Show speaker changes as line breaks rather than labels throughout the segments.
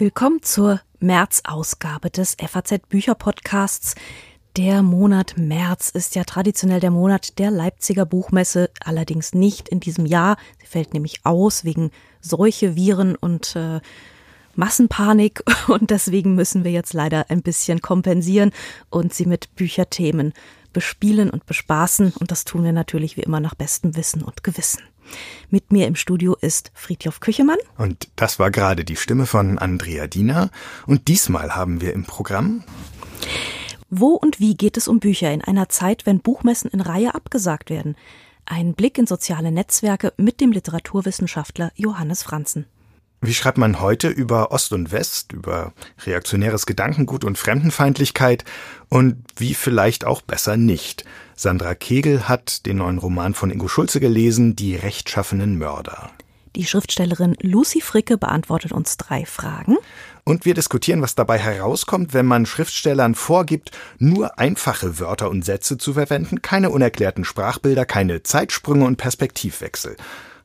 Willkommen zur März-Ausgabe des FAZ Bücher Podcasts. Der Monat März ist ja traditionell der Monat der Leipziger Buchmesse, allerdings nicht in diesem Jahr. Sie fällt nämlich aus wegen Seuche, Viren und äh, Massenpanik und deswegen müssen wir jetzt leider ein bisschen kompensieren und sie mit Bücherthemen bespielen und bespaßen und das tun wir natürlich wie immer nach bestem Wissen und Gewissen. Mit mir im Studio ist Friedhof Küchemann.
Und das war gerade die Stimme von Andrea Diener. Und diesmal haben wir im Programm.
Wo und wie geht es um Bücher in einer Zeit, wenn Buchmessen in Reihe abgesagt werden? Ein Blick in soziale Netzwerke mit dem Literaturwissenschaftler Johannes Franzen.
Wie schreibt man heute über Ost und West, über reaktionäres Gedankengut und Fremdenfeindlichkeit und wie vielleicht auch besser nicht? Sandra Kegel hat den neuen Roman von Ingo Schulze gelesen, Die rechtschaffenen Mörder.
Die Schriftstellerin Lucy Fricke beantwortet uns drei Fragen.
Und wir diskutieren, was dabei herauskommt, wenn man Schriftstellern vorgibt, nur einfache Wörter und Sätze zu verwenden, keine unerklärten Sprachbilder, keine Zeitsprünge und Perspektivwechsel.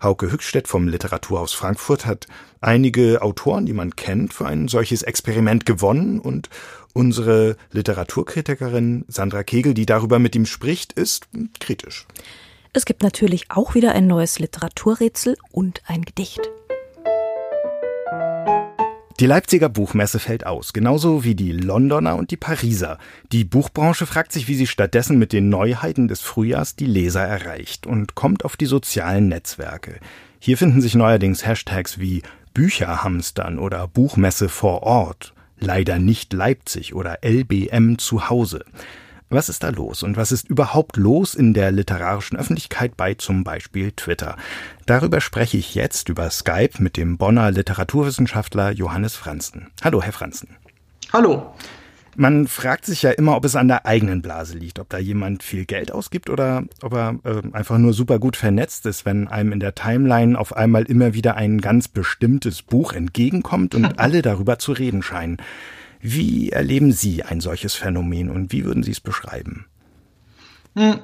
Hauke Hückstedt vom Literaturhaus Frankfurt hat einige Autoren, die man kennt, für ein solches Experiment gewonnen und unsere Literaturkritikerin Sandra Kegel, die darüber mit ihm spricht, ist kritisch.
Es gibt natürlich auch wieder ein neues Literaturrätsel und ein Gedicht.
Die Leipziger Buchmesse fällt aus, genauso wie die Londoner und die Pariser. Die Buchbranche fragt sich, wie sie stattdessen mit den Neuheiten des Frühjahrs die Leser erreicht und kommt auf die sozialen Netzwerke. Hier finden sich neuerdings Hashtags wie Bücherhamstern oder Buchmesse vor Ort, leider nicht Leipzig oder LBM zu Hause. Was ist da los und was ist überhaupt los in der literarischen Öffentlichkeit bei zum Beispiel Twitter? Darüber spreche ich jetzt über Skype mit dem Bonner Literaturwissenschaftler Johannes Franzen. Hallo, Herr Franzen.
Hallo.
Man fragt sich ja immer, ob es an der eigenen Blase liegt, ob da jemand viel Geld ausgibt oder ob er äh, einfach nur super gut vernetzt ist, wenn einem in der Timeline auf einmal immer wieder ein ganz bestimmtes Buch entgegenkommt und alle darüber zu reden scheinen. Wie erleben Sie ein solches Phänomen und wie würden Sie es beschreiben?
Hm.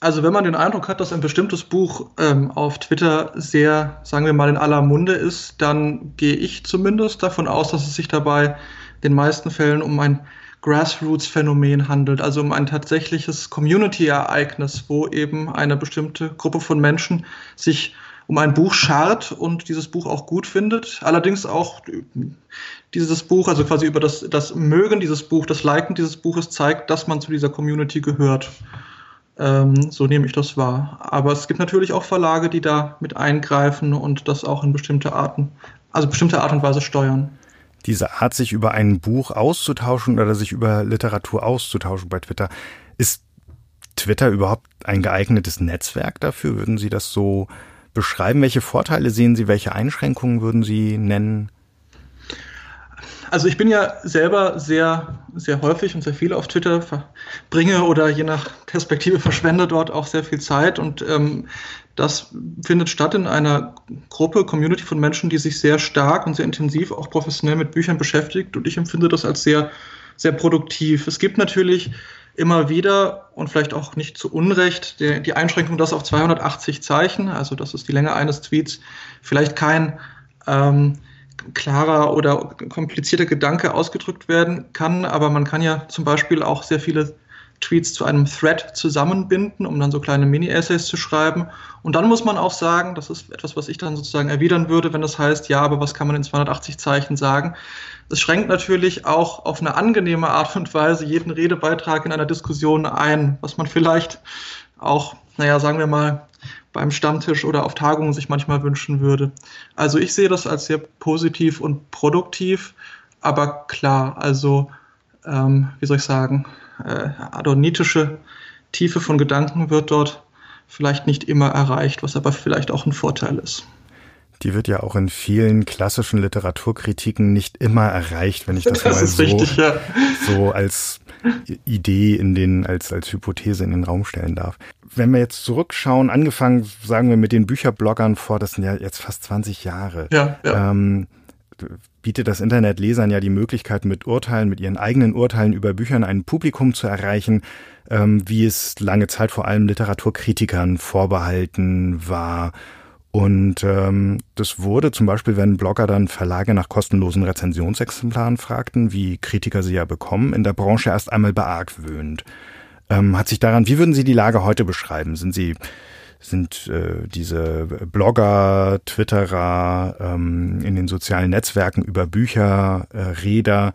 Also wenn man den Eindruck hat, dass ein bestimmtes Buch ähm, auf Twitter sehr, sagen wir mal, in aller Munde ist, dann gehe ich zumindest davon aus, dass es sich dabei in den meisten Fällen um ein Grassroots-Phänomen handelt, also um ein tatsächliches Community-Ereignis, wo eben eine bestimmte Gruppe von Menschen sich um ein Buch schart und dieses Buch auch gut findet. Allerdings auch dieses Buch, also quasi über das, das Mögen dieses Buch, das Liken dieses Buches zeigt, dass man zu dieser Community gehört. Ähm, so nehme ich das wahr. Aber es gibt natürlich auch Verlage, die da mit eingreifen und das auch in bestimmte Arten, also bestimmte Art und Weise steuern.
Diese Art, sich über ein Buch auszutauschen oder sich über Literatur auszutauschen bei Twitter, ist Twitter überhaupt ein geeignetes Netzwerk dafür? Würden Sie das so beschreiben? Welche Vorteile sehen Sie? Welche Einschränkungen würden Sie nennen?
Also ich bin ja selber sehr, sehr häufig und sehr viel auf Twitter verbringe oder je nach Perspektive verschwende dort auch sehr viel Zeit und ähm, das findet statt in einer Gruppe, Community von Menschen, die sich sehr stark und sehr intensiv auch professionell mit Büchern beschäftigt und ich empfinde das als sehr, sehr produktiv. Es gibt natürlich immer wieder und vielleicht auch nicht zu Unrecht die, die Einschränkung, dass auf 280 Zeichen, also das ist die Länge eines Tweets, vielleicht kein ähm, klarer oder komplizierter Gedanke ausgedrückt werden kann, aber man kann ja zum Beispiel auch sehr viele Tweets zu einem Thread zusammenbinden, um dann so kleine Mini-Essays zu schreiben. Und dann muss man auch sagen, das ist etwas, was ich dann sozusagen erwidern würde, wenn das heißt, ja, aber was kann man in 280 Zeichen sagen? Es schränkt natürlich auch auf eine angenehme Art und Weise jeden Redebeitrag in einer Diskussion ein, was man vielleicht auch, naja, sagen wir mal, beim Stammtisch oder auf Tagungen sich manchmal wünschen würde. Also ich sehe das als sehr positiv und produktiv, aber klar, also ähm, wie soll ich sagen, äh, adonitische Tiefe von Gedanken wird dort vielleicht nicht immer erreicht, was aber vielleicht auch ein Vorteil ist
die wird ja auch in vielen klassischen Literaturkritiken nicht immer erreicht, wenn ich das, das mal so, richtig, ja. so als Idee in den, als, als Hypothese in den Raum stellen darf. Wenn wir jetzt zurückschauen, angefangen, sagen wir, mit den Bücherbloggern vor, das sind ja jetzt fast 20 Jahre. Ja, ja. Ähm, bietet das Internet Lesern ja die Möglichkeit, mit Urteilen, mit ihren eigenen Urteilen über Büchern ein Publikum zu erreichen, ähm, wie es lange Zeit vor allem Literaturkritikern vorbehalten war Und ähm, das wurde zum Beispiel, wenn Blogger dann Verlage nach kostenlosen Rezensionsexemplaren fragten, wie Kritiker sie ja bekommen, in der Branche erst einmal beargwöhnt. Ähm, hat sich daran, wie würden Sie die Lage heute beschreiben? Sind Sie sind äh, diese Blogger, Twitterer ähm, in den sozialen Netzwerken über Bücher, äh, Räder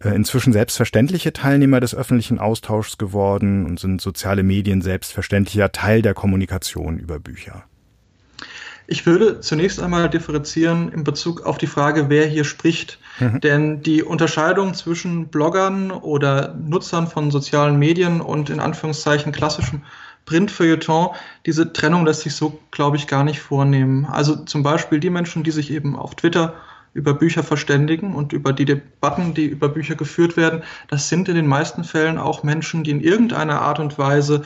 äh, inzwischen selbstverständliche Teilnehmer des öffentlichen Austauschs geworden und sind soziale Medien selbstverständlicher Teil der Kommunikation über Bücher?
Ich würde zunächst einmal differenzieren in Bezug auf die Frage, wer hier spricht. Mhm. Denn die Unterscheidung zwischen Bloggern oder Nutzern von sozialen Medien und in Anführungszeichen klassischem Printfeuilleton, diese Trennung lässt sich so, glaube ich, gar nicht vornehmen. Also zum Beispiel die Menschen, die sich eben auf Twitter über Bücher verständigen und über die Debatten, die über Bücher geführt werden, das sind in den meisten Fällen auch Menschen, die in irgendeiner Art und Weise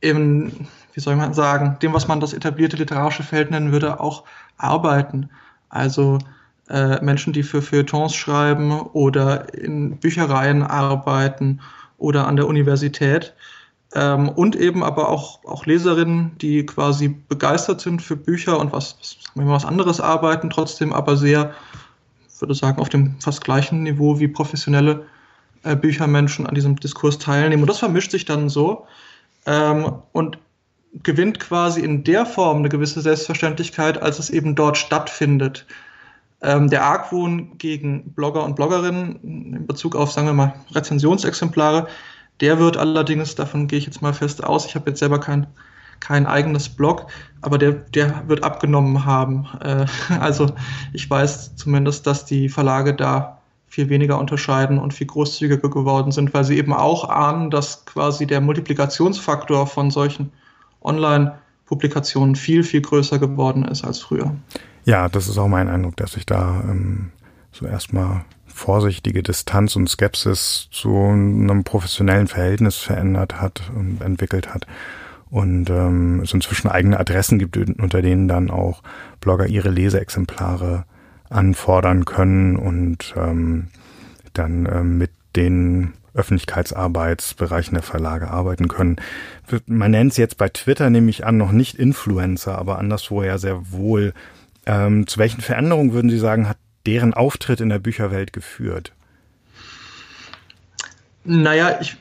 im, wie soll man sagen, dem, was man das etablierte literarische Feld nennen würde, auch arbeiten. Also äh, Menschen, die für Feuilletons schreiben oder in Büchereien arbeiten oder an der Universität. Ähm, und eben aber auch, auch Leserinnen, die quasi begeistert sind für Bücher und was, was, was anderes arbeiten, trotzdem aber sehr, würde sagen, auf dem fast gleichen Niveau wie professionelle äh, Büchermenschen an diesem Diskurs teilnehmen. Und das vermischt sich dann so ähm, und gewinnt quasi in der Form eine gewisse Selbstverständlichkeit, als es eben dort stattfindet. Ähm, der Argwohn gegen Blogger und Bloggerinnen in Bezug auf, sagen wir mal, Rezensionsexemplare, der wird allerdings, davon gehe ich jetzt mal fest aus, ich habe jetzt selber kein, kein eigenes Blog, aber der, der wird abgenommen haben. Äh, also ich weiß zumindest, dass die Verlage da viel weniger unterscheiden und viel großzügiger geworden sind, weil sie eben auch ahnen, dass quasi der Multiplikationsfaktor von solchen Online-Publikationen viel, viel größer geworden ist als früher.
Ja, das ist auch mein Eindruck, dass sich da ähm, so erstmal vorsichtige Distanz und Skepsis zu einem professionellen Verhältnis verändert hat und entwickelt hat. Und ähm, es inzwischen eigene Adressen gibt, unter denen dann auch Blogger ihre Leseexemplare anfordern können und ähm, dann ähm, mit den Öffentlichkeitsarbeitsbereichen der Verlage arbeiten können. Man nennt es jetzt bei Twitter nämlich an noch nicht Influencer, aber anderswo ja sehr wohl. Ähm, zu welchen Veränderungen würden Sie sagen, hat deren Auftritt in der Bücherwelt geführt?
Naja, ich,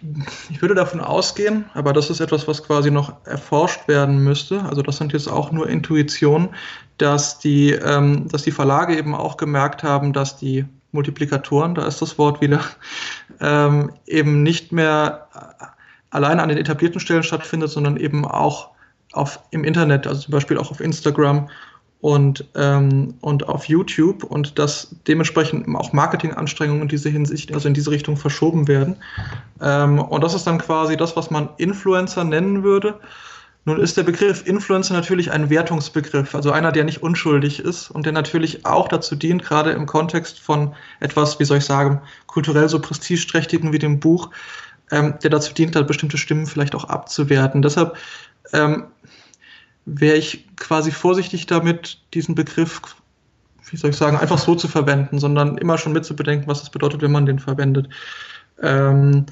ich würde davon ausgehen, aber das ist etwas, was quasi noch erforscht werden müsste. Also das sind jetzt auch nur Intuitionen, dass die, ähm, dass die Verlage eben auch gemerkt haben, dass die Multiplikatoren, da ist das Wort wieder, ähm, eben nicht mehr allein an den etablierten Stellen stattfindet, sondern eben auch auf, im Internet, also zum Beispiel auch auf Instagram und, ähm, und auf YouTube und dass dementsprechend auch Marketinganstrengungen in diese Hinsicht, also in diese Richtung verschoben werden. Ähm, und das ist dann quasi das, was man Influencer nennen würde. Nun ist der Begriff Influencer natürlich ein Wertungsbegriff, also einer, der nicht unschuldig ist und der natürlich auch dazu dient, gerade im Kontext von etwas, wie soll ich sagen, kulturell so prestigeträchtigen wie dem Buch, ähm, der dazu dient, halt bestimmte Stimmen vielleicht auch abzuwerten. Deshalb ähm, wäre ich quasi vorsichtig damit, diesen Begriff, wie soll ich sagen, einfach so zu verwenden, sondern immer schon mitzubedenken, was es bedeutet, wenn man den verwendet. Ähm,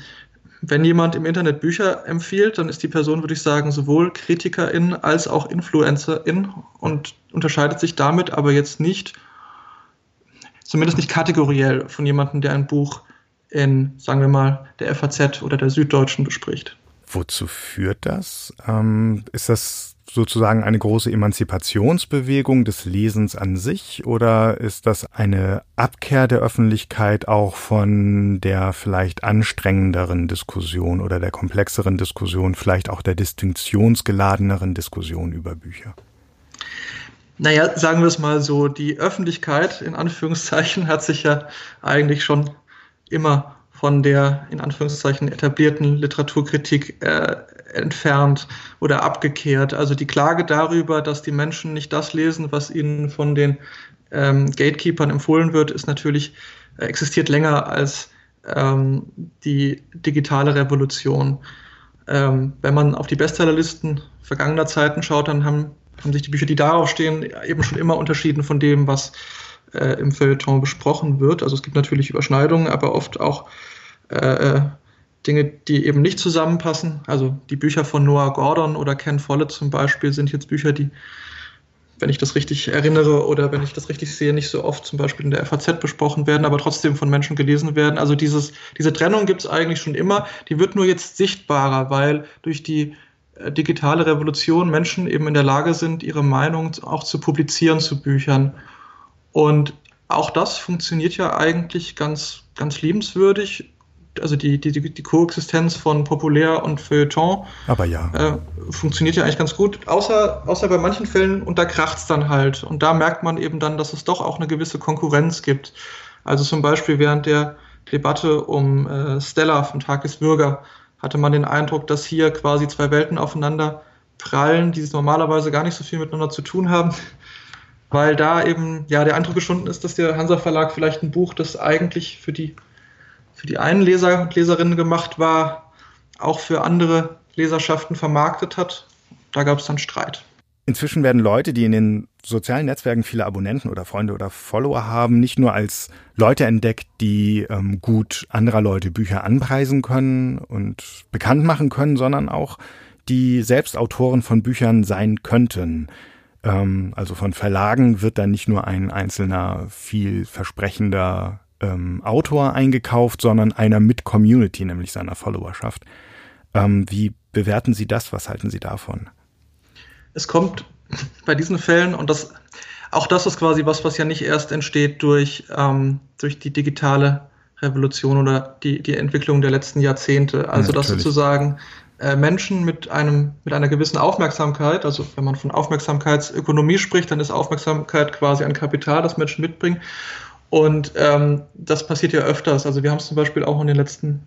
wenn jemand im Internet Bücher empfiehlt, dann ist die Person, würde ich sagen, sowohl Kritikerin als auch Influencerin und unterscheidet sich damit aber jetzt nicht, zumindest nicht kategoriell von jemandem, der ein Buch in, sagen wir mal, der FAZ oder der Süddeutschen bespricht.
Wozu führt das? Ähm, ist das sozusagen eine große Emanzipationsbewegung des Lesens an sich oder ist das eine Abkehr der Öffentlichkeit auch von der vielleicht anstrengenderen Diskussion oder der komplexeren Diskussion, vielleicht auch der distinktionsgeladeneren Diskussion über Bücher?
Naja, sagen wir es mal so, die Öffentlichkeit in Anführungszeichen hat sich ja eigentlich schon immer von der in Anführungszeichen etablierten Literaturkritik äh, entfernt oder abgekehrt. Also die Klage darüber, dass die Menschen nicht das lesen, was ihnen von den ähm, Gatekeepern empfohlen wird, ist natürlich äh, existiert länger als ähm, die digitale Revolution. Ähm, wenn man auf die Bestsellerlisten vergangener Zeiten schaut, dann haben, haben sich die Bücher, die darauf stehen, eben schon immer unterschieden von dem, was äh, im Feuilleton besprochen wird. Also es gibt natürlich Überschneidungen, aber oft auch äh, äh Dinge, die eben nicht zusammenpassen. Also die Bücher von Noah Gordon oder Ken Follett zum Beispiel sind jetzt Bücher, die wenn ich das richtig erinnere oder wenn ich das richtig sehe, nicht so oft zum Beispiel in der FAZ besprochen werden, aber trotzdem von Menschen gelesen werden. Also dieses, diese Trennung gibt es eigentlich schon immer. Die wird nur jetzt sichtbarer, weil durch die äh, digitale Revolution Menschen eben in der Lage sind, ihre Meinung auch zu publizieren zu Büchern. Und auch das funktioniert ja eigentlich ganz, ganz liebenswürdig also die, die, die Koexistenz von Populär und Feuilleton
Aber ja. Äh,
funktioniert ja eigentlich ganz gut, außer, außer bei manchen Fällen und da kracht es dann halt. Und da merkt man eben dann, dass es doch auch eine gewisse Konkurrenz gibt. Also zum Beispiel während der Debatte um äh, Stella von Takis Bürger hatte man den Eindruck, dass hier quasi zwei Welten aufeinander prallen, die normalerweise gar nicht so viel miteinander zu tun haben, weil da eben ja der Eindruck geschunden ist, dass der Hansa Verlag vielleicht ein Buch, das eigentlich für die für die einen Leser und Leserinnen gemacht war, auch für andere Leserschaften vermarktet hat. Da gab es dann Streit.
Inzwischen werden Leute, die in den sozialen Netzwerken viele Abonnenten oder Freunde oder Follower haben, nicht nur als Leute entdeckt, die ähm, gut anderer Leute Bücher anpreisen können und bekannt machen können, sondern auch die selbst Autoren von Büchern sein könnten. Ähm, also von Verlagen wird dann nicht nur ein einzelner vielversprechender ähm, Autor eingekauft, sondern einer mit Community, nämlich seiner Followerschaft. Ähm, wie bewerten Sie das? Was halten Sie davon?
Es kommt bei diesen Fällen, und das, auch das ist quasi was, was ja nicht erst entsteht durch, ähm, durch die digitale Revolution oder die, die Entwicklung der letzten Jahrzehnte. Also, ja, dass sozusagen äh, Menschen mit einem, mit einer gewissen Aufmerksamkeit, also wenn man von Aufmerksamkeitsökonomie spricht, dann ist Aufmerksamkeit quasi ein Kapital, das Menschen mitbringen. Und ähm, das passiert ja öfters. Also wir haben es zum Beispiel auch in den letzten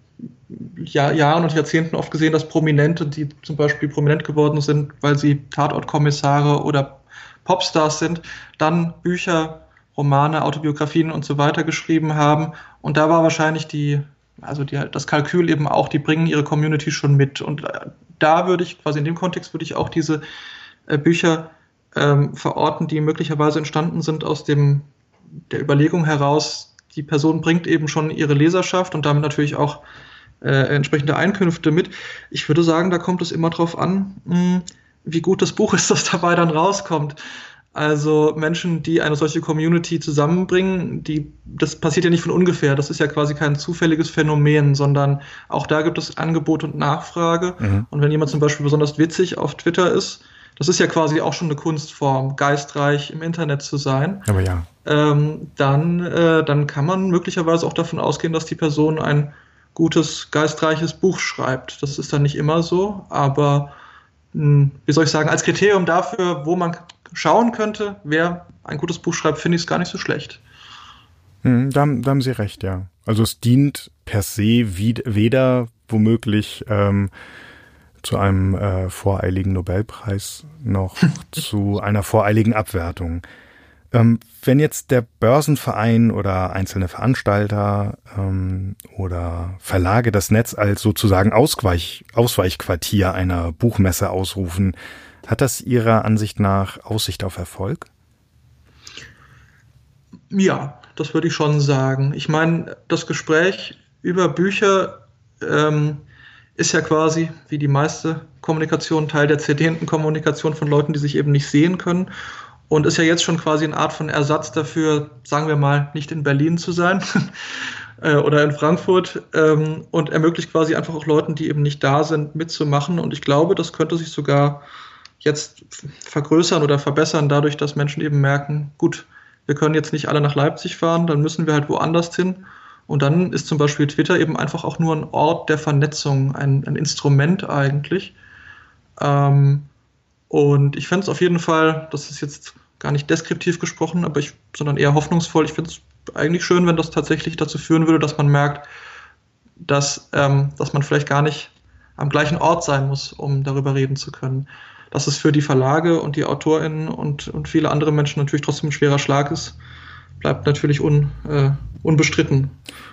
Jahr, Jahren und Jahrzehnten oft gesehen, dass Prominente, die zum Beispiel prominent geworden sind, weil sie Tatortkommissare oder Popstars sind, dann Bücher, Romane, Autobiografien und so weiter geschrieben haben. Und da war wahrscheinlich die, also die, das Kalkül eben auch, die bringen ihre Community schon mit. Und äh, da würde ich, quasi in dem Kontext würde ich auch diese äh, Bücher ähm, verorten, die möglicherweise entstanden sind aus dem der Überlegung heraus, die Person bringt eben schon ihre Leserschaft und damit natürlich auch äh, entsprechende Einkünfte mit. Ich würde sagen, da kommt es immer darauf an, mh, hm, wie gut das Buch ist, das dabei dann rauskommt. Also Menschen, die eine solche Community zusammenbringen, die, das passiert ja nicht von ungefähr. Das ist ja quasi kein zufälliges Phänomen, sondern auch da gibt es Angebot und Nachfrage. Mhm. Und wenn jemand zum Beispiel besonders witzig auf Twitter ist, das ist ja quasi auch schon eine Kunstform, geistreich im Internet zu sein.
Aber ja.
Ähm, dann, äh, dann kann man möglicherweise auch davon ausgehen, dass die Person ein gutes, geistreiches Buch schreibt. Das ist dann nicht immer so, aber mh, hm, wie soll ich sagen, als Kriterium dafür, wo man schauen könnte, wer ein gutes Buch schreibt, finde ich es gar nicht so schlecht.
Hm, da, da, haben Sie recht, ja. Also es dient per se weder womöglich ähm, zu einem äh, voreiligen Nobelpreis noch zu einer voreiligen Abwertung. Ähm, wenn jetzt der Börsenverein oder einzelne Veranstalter ähm, oder Verlage das Netz als sozusagen Ausweich, Ausweichquartier einer Buchmesse ausrufen, hat das Ihrer Ansicht nach Aussicht auf Erfolg?
Ja, das würde ich schon sagen. Ich meine, das Gespräch über Bücher ähm, ist ja quasi, wie die meiste Kommunikation, Teil der zehnten Kommunikation von Leuten, die sich eben nicht sehen können. Und ist ja jetzt schon quasi eine Art von Ersatz dafür, sagen wir mal, nicht in Berlin zu sein äh, oder in Frankfurt ähm, und ermöglicht quasi einfach auch Leuten, die eben nicht da sind, mitzumachen. Und ich glaube, das könnte sich sogar jetzt vergrößern oder verbessern, dadurch, dass Menschen eben merken, gut, wir können jetzt nicht alle nach Leipzig fahren, dann müssen wir halt woanders hin. Und dann ist zum Beispiel Twitter eben einfach auch nur ein Ort der Vernetzung, ein, ein Instrument eigentlich. Ähm, und ich fände es auf jeden Fall, das ist jetzt gar nicht deskriptiv gesprochen, aber ich, sondern eher hoffnungsvoll. Ich finde es eigentlich schön, wenn das tatsächlich dazu führen würde, dass man merkt, dass, ähm, dass man vielleicht gar nicht am gleichen Ort sein muss, um darüber reden zu können. Dass es für die Verlage und die AutorInnen und, und viele andere Menschen natürlich trotzdem ein schwerer Schlag ist, bleibt natürlich un, äh, unbestritten.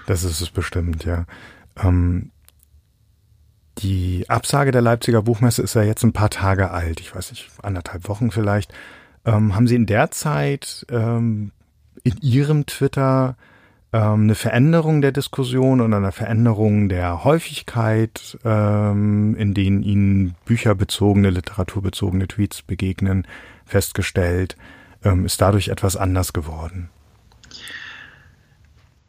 Das ist es bestimmt, ja. Ähm, die Absage der Leipziger Buchmesse ist ja jetzt ein paar Tage alt, ich weiß nicht, anderthalb Wochen vielleicht. Ähm, haben Sie in der Zeit ähm, in Ihrem Twitter ähm, eine Veränderung der Diskussion oder eine Veränderung der Häufigkeit, ähm, in denen Ihnen bücherbezogene, literaturbezogene Tweets begegnen, festgestellt? Ähm, ist dadurch etwas anders geworden?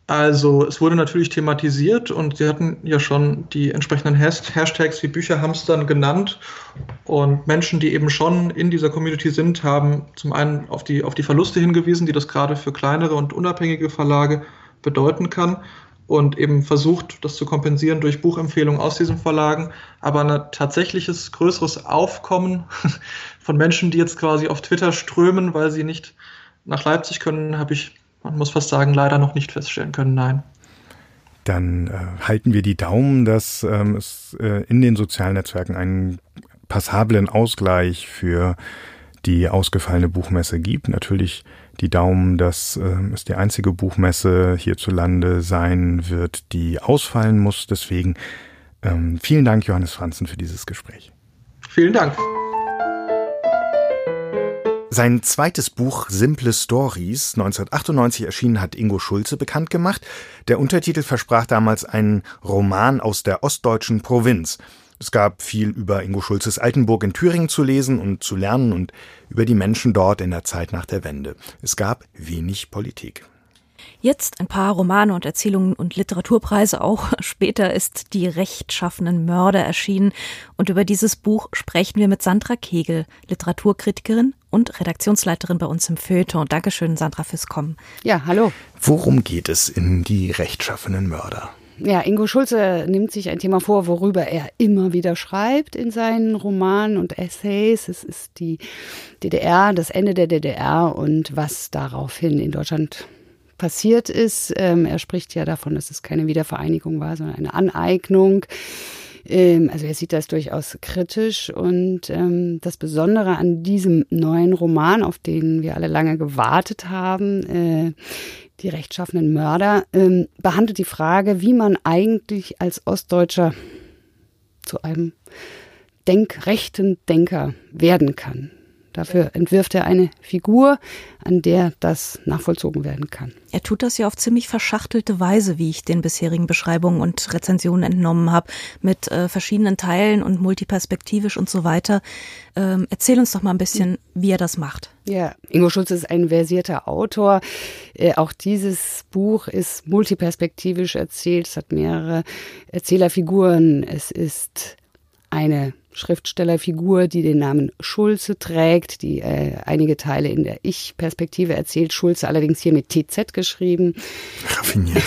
Also es wurde natürlich thematisiert und Sie hatten ja schon die entsprechenden Hashtags wie Bücherhamstern genannt und Menschen, die eben schon in dieser Community sind, haben zum einen auf die, auf die Verluste hingewiesen, die das gerade für kleinere und unabhängige Verlage bedeuten kann und eben versucht, das zu kompensieren durch Buchempfehlungen aus diesen Verlagen. Aber ein tatsächliches größeres Aufkommen von Menschen, die jetzt quasi auf Twitter strömen, weil sie nicht nach Leipzig können, habe ich man muss fast sagen, leider noch nicht feststellen können, nein.
Dann äh, halten wir die Daumen, dass ähm, es äh, in den sozialen Netzwerken einen passablen Ausgleich für die ausgefallene Buchmesse gibt. Natürlich die Daumen, dass äh, es die einzige Buchmesse hierzulande sein wird, die ausfallen muss. Deswegen ähm, vielen Dank, Johannes Franzen, für dieses Gespräch.
Vielen Dank.
Sein zweites Buch Simple Stories, 1998 erschienen, hat Ingo Schulze bekannt gemacht. Der Untertitel versprach damals einen Roman aus der ostdeutschen Provinz. Es gab viel über Ingo Schulzes Altenburg in Thüringen zu lesen und zu lernen und über die Menschen dort in der Zeit nach der Wende. Es gab wenig Politik.
Jetzt ein paar Romane und Erzählungen und Literaturpreise auch. Später ist Die rechtschaffenen Mörder erschienen. Und über dieses Buch sprechen wir mit Sandra Kegel, Literaturkritikerin und Redaktionsleiterin bei uns im Feuilleton. Dankeschön, Sandra, fürs Kommen.
Ja, hallo.
Worum geht es in Die rechtschaffenen Mörder?
Ja, Ingo Schulze nimmt sich ein Thema vor, worüber er immer wieder schreibt in seinen Romanen und Essays. Es ist die DDR, das Ende der DDR und was daraufhin in Deutschland passiert ist. Ähm, er spricht ja davon, dass es keine Wiedervereinigung war, sondern eine Aneignung. Ähm, also er sieht das durchaus kritisch. Und ähm, das Besondere an diesem neuen Roman, auf den wir alle lange gewartet haben, äh, die rechtschaffenen Mörder, ähm, behandelt die Frage, wie man eigentlich als Ostdeutscher zu einem denkrechten Denker werden kann. Dafür entwirft er eine Figur, an der das nachvollzogen werden kann.
Er tut das ja auf ziemlich verschachtelte Weise, wie ich den bisherigen Beschreibungen und Rezensionen entnommen habe, mit äh, verschiedenen Teilen und multiperspektivisch und so weiter. Ähm, erzähl uns doch mal ein bisschen, wie er das macht.
Ja, Ingo Schulz ist ein versierter Autor. Äh, auch dieses Buch ist multiperspektivisch erzählt. Es hat mehrere Erzählerfiguren. Es ist eine Schriftstellerfigur, die den Namen Schulze trägt, die äh, einige Teile in der Ich-Perspektive erzählt. Schulze allerdings hier mit TZ geschrieben.
Raffiniert.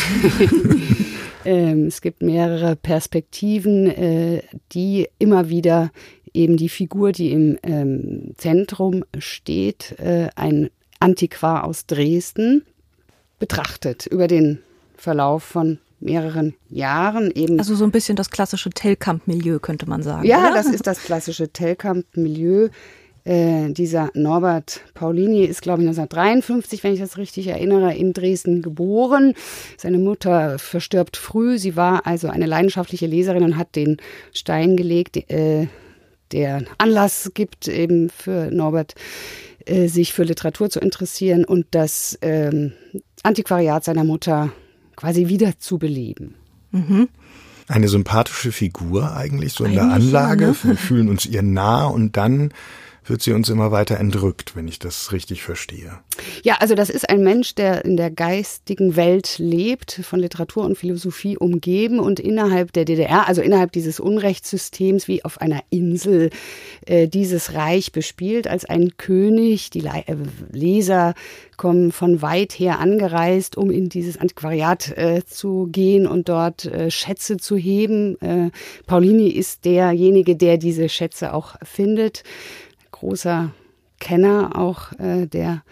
ähm, es gibt mehrere Perspektiven, äh, die immer wieder eben die Figur, die im ähm, Zentrum steht, äh, ein Antiquar aus Dresden, betrachtet über den Verlauf von mehreren Jahren eben.
Also so ein bisschen das klassische Tellkamp-Milieu, könnte man sagen.
Ja,
oder?
das ist das klassische Tellkamp-Milieu. Äh, dieser Norbert Paulini ist, glaube ich, 1953, wenn ich das richtig erinnere, in Dresden geboren. Seine Mutter verstirbt früh. Sie war also eine leidenschaftliche Leserin und hat den Stein gelegt, äh, der Anlass gibt eben für Norbert, äh, sich für Literatur zu interessieren und das ähm, Antiquariat seiner Mutter quasi wieder zu beleben.
Mhm. Eine sympathische Figur eigentlich, so in eigentlich der Anlage. Ja, ne? Wir fühlen uns ihr nah und dann wird sie uns immer weiter entrückt, wenn ich das richtig verstehe.
Ja, also das ist ein Mensch, der in der geistigen Welt lebt, von Literatur und Philosophie umgeben und innerhalb der DDR, also innerhalb dieses Unrechtssystems wie auf einer Insel, äh, dieses Reich bespielt als ein König. Die äh, Leser kommen von weit her angereist, um in dieses Antiquariat äh, zu gehen und dort Schätze zu heben. Paulini ist derjenige, der diese Schätze auch findet großer Kenner auch äh, der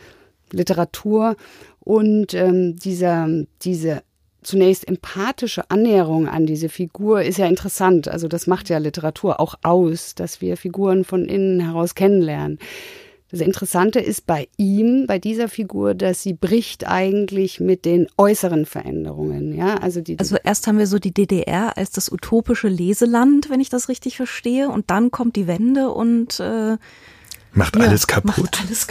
Literatur und ähm, dieser, diese zunächst empathische Annäherung an diese Figur ist ja interessant. Also das macht ja Literatur auch aus, dass wir Figuren von innen heraus kennenlernen. Das Interessante ist bei ihm, bei dieser Figur, dass sie bricht eigentlich mit den äußeren Veränderungen. Ja,
also, die, also erst haben wir so die DDR als das utopische Leseland, wenn ich das richtig verstehe, und dann kommt die Wende und äh
Macht ja, alles kaputt.
Macht alles,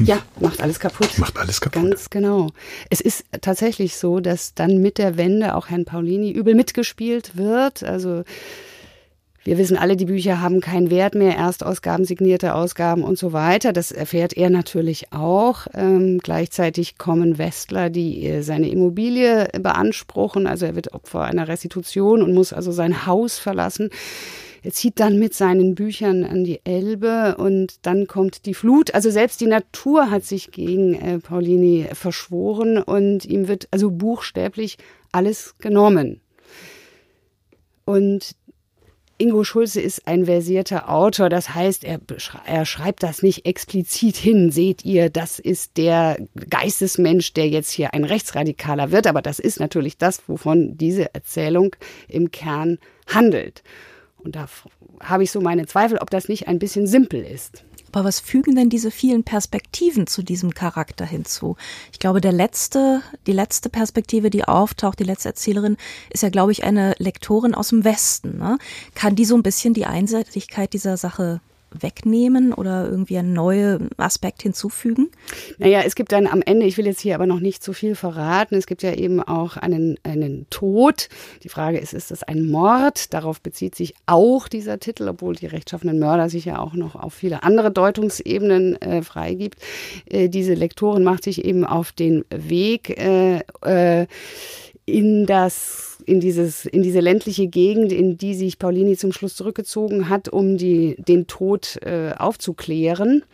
ja, macht alles kaputt.
Macht alles kaputt.
Ganz genau. Es ist tatsächlich so, dass dann mit der Wende auch Herrn Paulini übel mitgespielt wird. Also wir wissen alle, die Bücher haben keinen Wert mehr, Erstausgaben, signierte Ausgaben und so weiter. Das erfährt er natürlich auch. Ähm, gleichzeitig kommen Westler, die äh, seine Immobilie beanspruchen. Also er wird Opfer einer Restitution und muss also sein Haus verlassen. Er zieht dann mit seinen Büchern an die Elbe und dann kommt die Flut. Also selbst die Natur hat sich gegen äh, Paulini verschworen und ihm wird also buchstäblich alles genommen. Und Ingo Schulze ist ein versierter Autor, das heißt, er, er, schreibt das nicht explizit hin. Seht ihr, das ist der Geistesmensch, der jetzt hier ein Rechtsradikaler wird, aber das ist natürlich das, wovon diese Erzählung im Kern handelt. Und da habe ich so meine Zweifel, ob das nicht ein bisschen simpel ist.
Aber was fügen denn diese vielen Perspektiven zu diesem Charakter hinzu? Ich glaube, der letzte, die letzte Perspektive, die auftaucht, die letzte Erzählerin, ist ja, glaube ich, eine Lektorin aus dem Westen. Ne? Kann die so ein bisschen die Einseitigkeit dieser Sache wegnehmen oder irgendwie einen neuen Aspekt hinzufügen?
Naja, es gibt dann am Ende, ich will jetzt hier aber noch nicht zu viel verraten, es gibt ja eben auch einen, einen Tod. Die Frage ist, ist das ein Mord? Darauf bezieht sich auch dieser Titel, obwohl die rechtschaffenen Mörder sich ja auch noch auf viele andere Deutungsebenen äh, freigibt. Äh, diese Lektorin macht sich eben auf den Weg äh, äh, in das in dieses in diese ländliche Gegend, in die sich Paulini zum Schluss zurückgezogen hat, um die den Tod äh, aufzuklären.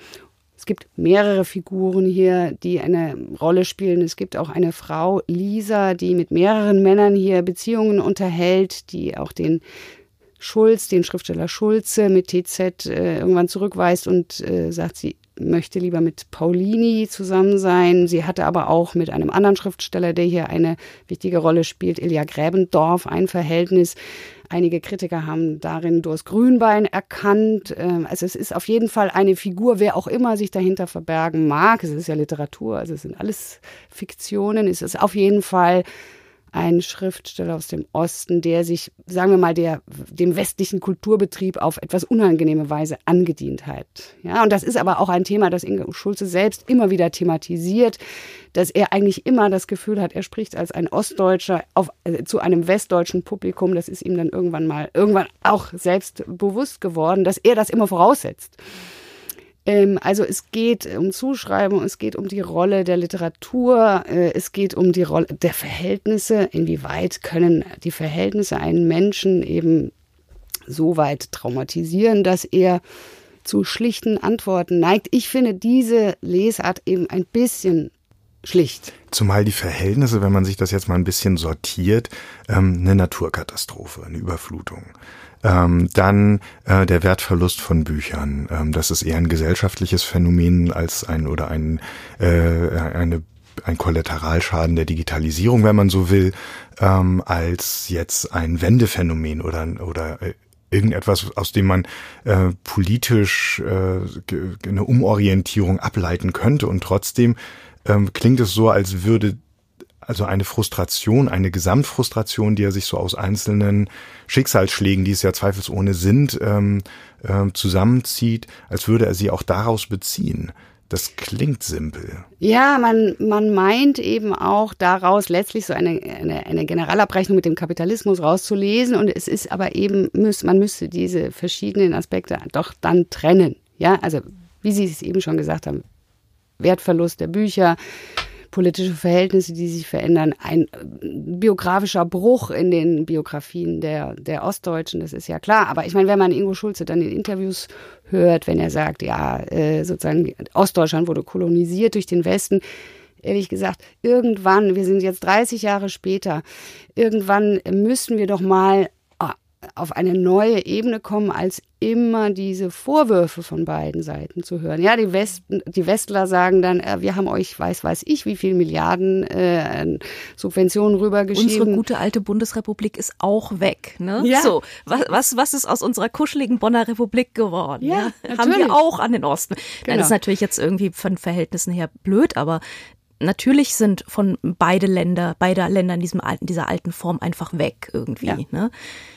Es gibt mehrere Figuren hier, die eine Rolle spielen. Es gibt auch eine Frau, Lisa, die mit mehreren Männern hier Beziehungen unterhält, die auch den Schulz, den Schriftsteller Schulze mit TZ äh, irgendwann zurückweist und äh, sagt, sie möchte lieber mit Paulini zusammen sein. Sie hatte aber auch mit einem anderen Schriftsteller, der hier eine wichtige Rolle spielt, Ilja Gräbendorf, ein Verhältnis. Einige Kritiker haben darin Dors Grünbein erkannt. Ähm, also es ist auf jeden Fall eine Figur, wer auch immer sich dahinter verbergen mag. Es ist ja Literatur, also es sind alles Fiktionen. Es ist auf jeden Fall ein Schriftsteller aus dem Osten, der sich, sagen wir mal, der, dem westlichen Kulturbetrieb auf etwas unangenehme Weise angedient hat. Ja, und das ist aber auch ein Thema, das Inge Schulze selbst immer wieder thematisiert, dass er eigentlich immer das Gefühl hat, er spricht als ein Ostdeutscher auf, äh, zu einem westdeutschen Publikum. Das ist ihm dann irgendwann mal, irgendwann auch selbst bewusst geworden, dass er das immer voraussetzt. Ähm, also es geht um Zuschreibung, es geht um die Rolle der Literatur, äh, es geht um die Rolle der Verhältnisse. Inwieweit können die Verhältnisse einen Menschen eben so weit traumatisieren, dass er zu schlichten Antworten neigt. Ich finde diese Lesart eben ein bisschen schlicht.
Zumal die Verhältnisse, wenn man sich das jetzt mal ein bisschen sortiert, ähm, eine Naturkatastrophe, eine Überflutung. Ähm, dann äh, der Wertverlust von Büchern. Ähm, das ist eher ein gesellschaftliches Phänomen als ein oder ein äh, eine ein Kollateralschaden der Digitalisierung, wenn man so will, ähm, als jetzt ein Wendephänomen oder oder äh, irgendetwas, aus dem man äh, politisch äh, eine Umorientierung ableiten könnte. Und trotzdem ähm, klingt es so, als würde also eine Frustration, eine Gesamtfrustration, die er sich so aus einzelnen Schicksalsschlägen, die es ja zweifelsohne sind, ähm, äh, zusammenzieht, als würde er sie auch daraus beziehen. Das klingt simpel.
Ja, man, man meint eben auch daraus letztlich so eine, eine, eine Generalabrechnung mit dem Kapitalismus rauszulesen. Und es ist aber eben, muss, man müsste diese verschiedenen Aspekte doch dann trennen. Ja, also wie Sie es eben schon gesagt haben, Wertverlust der Bücher, politische Verhältnisse, die sich verändern, ein äh, biografischer Bruch in den Biografien der, der Ostdeutschen, das ist ja klar. Aber ich meine, wenn man Ingo Schulze dann in Interviews hört, wenn er sagt, ja, äh, sozusagen Ostdeutschland wurde kolonisiert durch den Westen, ehrlich gesagt, irgendwann, wir sind jetzt 30 Jahre später, irgendwann müssen wir doch mal auf eine neue Ebene kommen, als immer diese Vorwürfe von beiden Seiten zu hören. Ja, die, Westen, die Westler sagen dann, äh, wir haben euch, weiß weiß ich, wie viel Milliarden äh, Subventionen rübergeschrieben.
Unsere gute alte Bundesrepublik ist auch weg. Ne? Ja. So, was, was, was ist aus unserer kuscheligen Bonner Republik geworden?
Ja,
ja? Haben wir auch an den Osten. Genau. Das ist natürlich jetzt irgendwie von Verhältnissen her blöd, aber natürlich sind von beide Länder, beide Länder in diesem alten, dieser alten Form einfach weg irgendwie.
Ja.
Ne?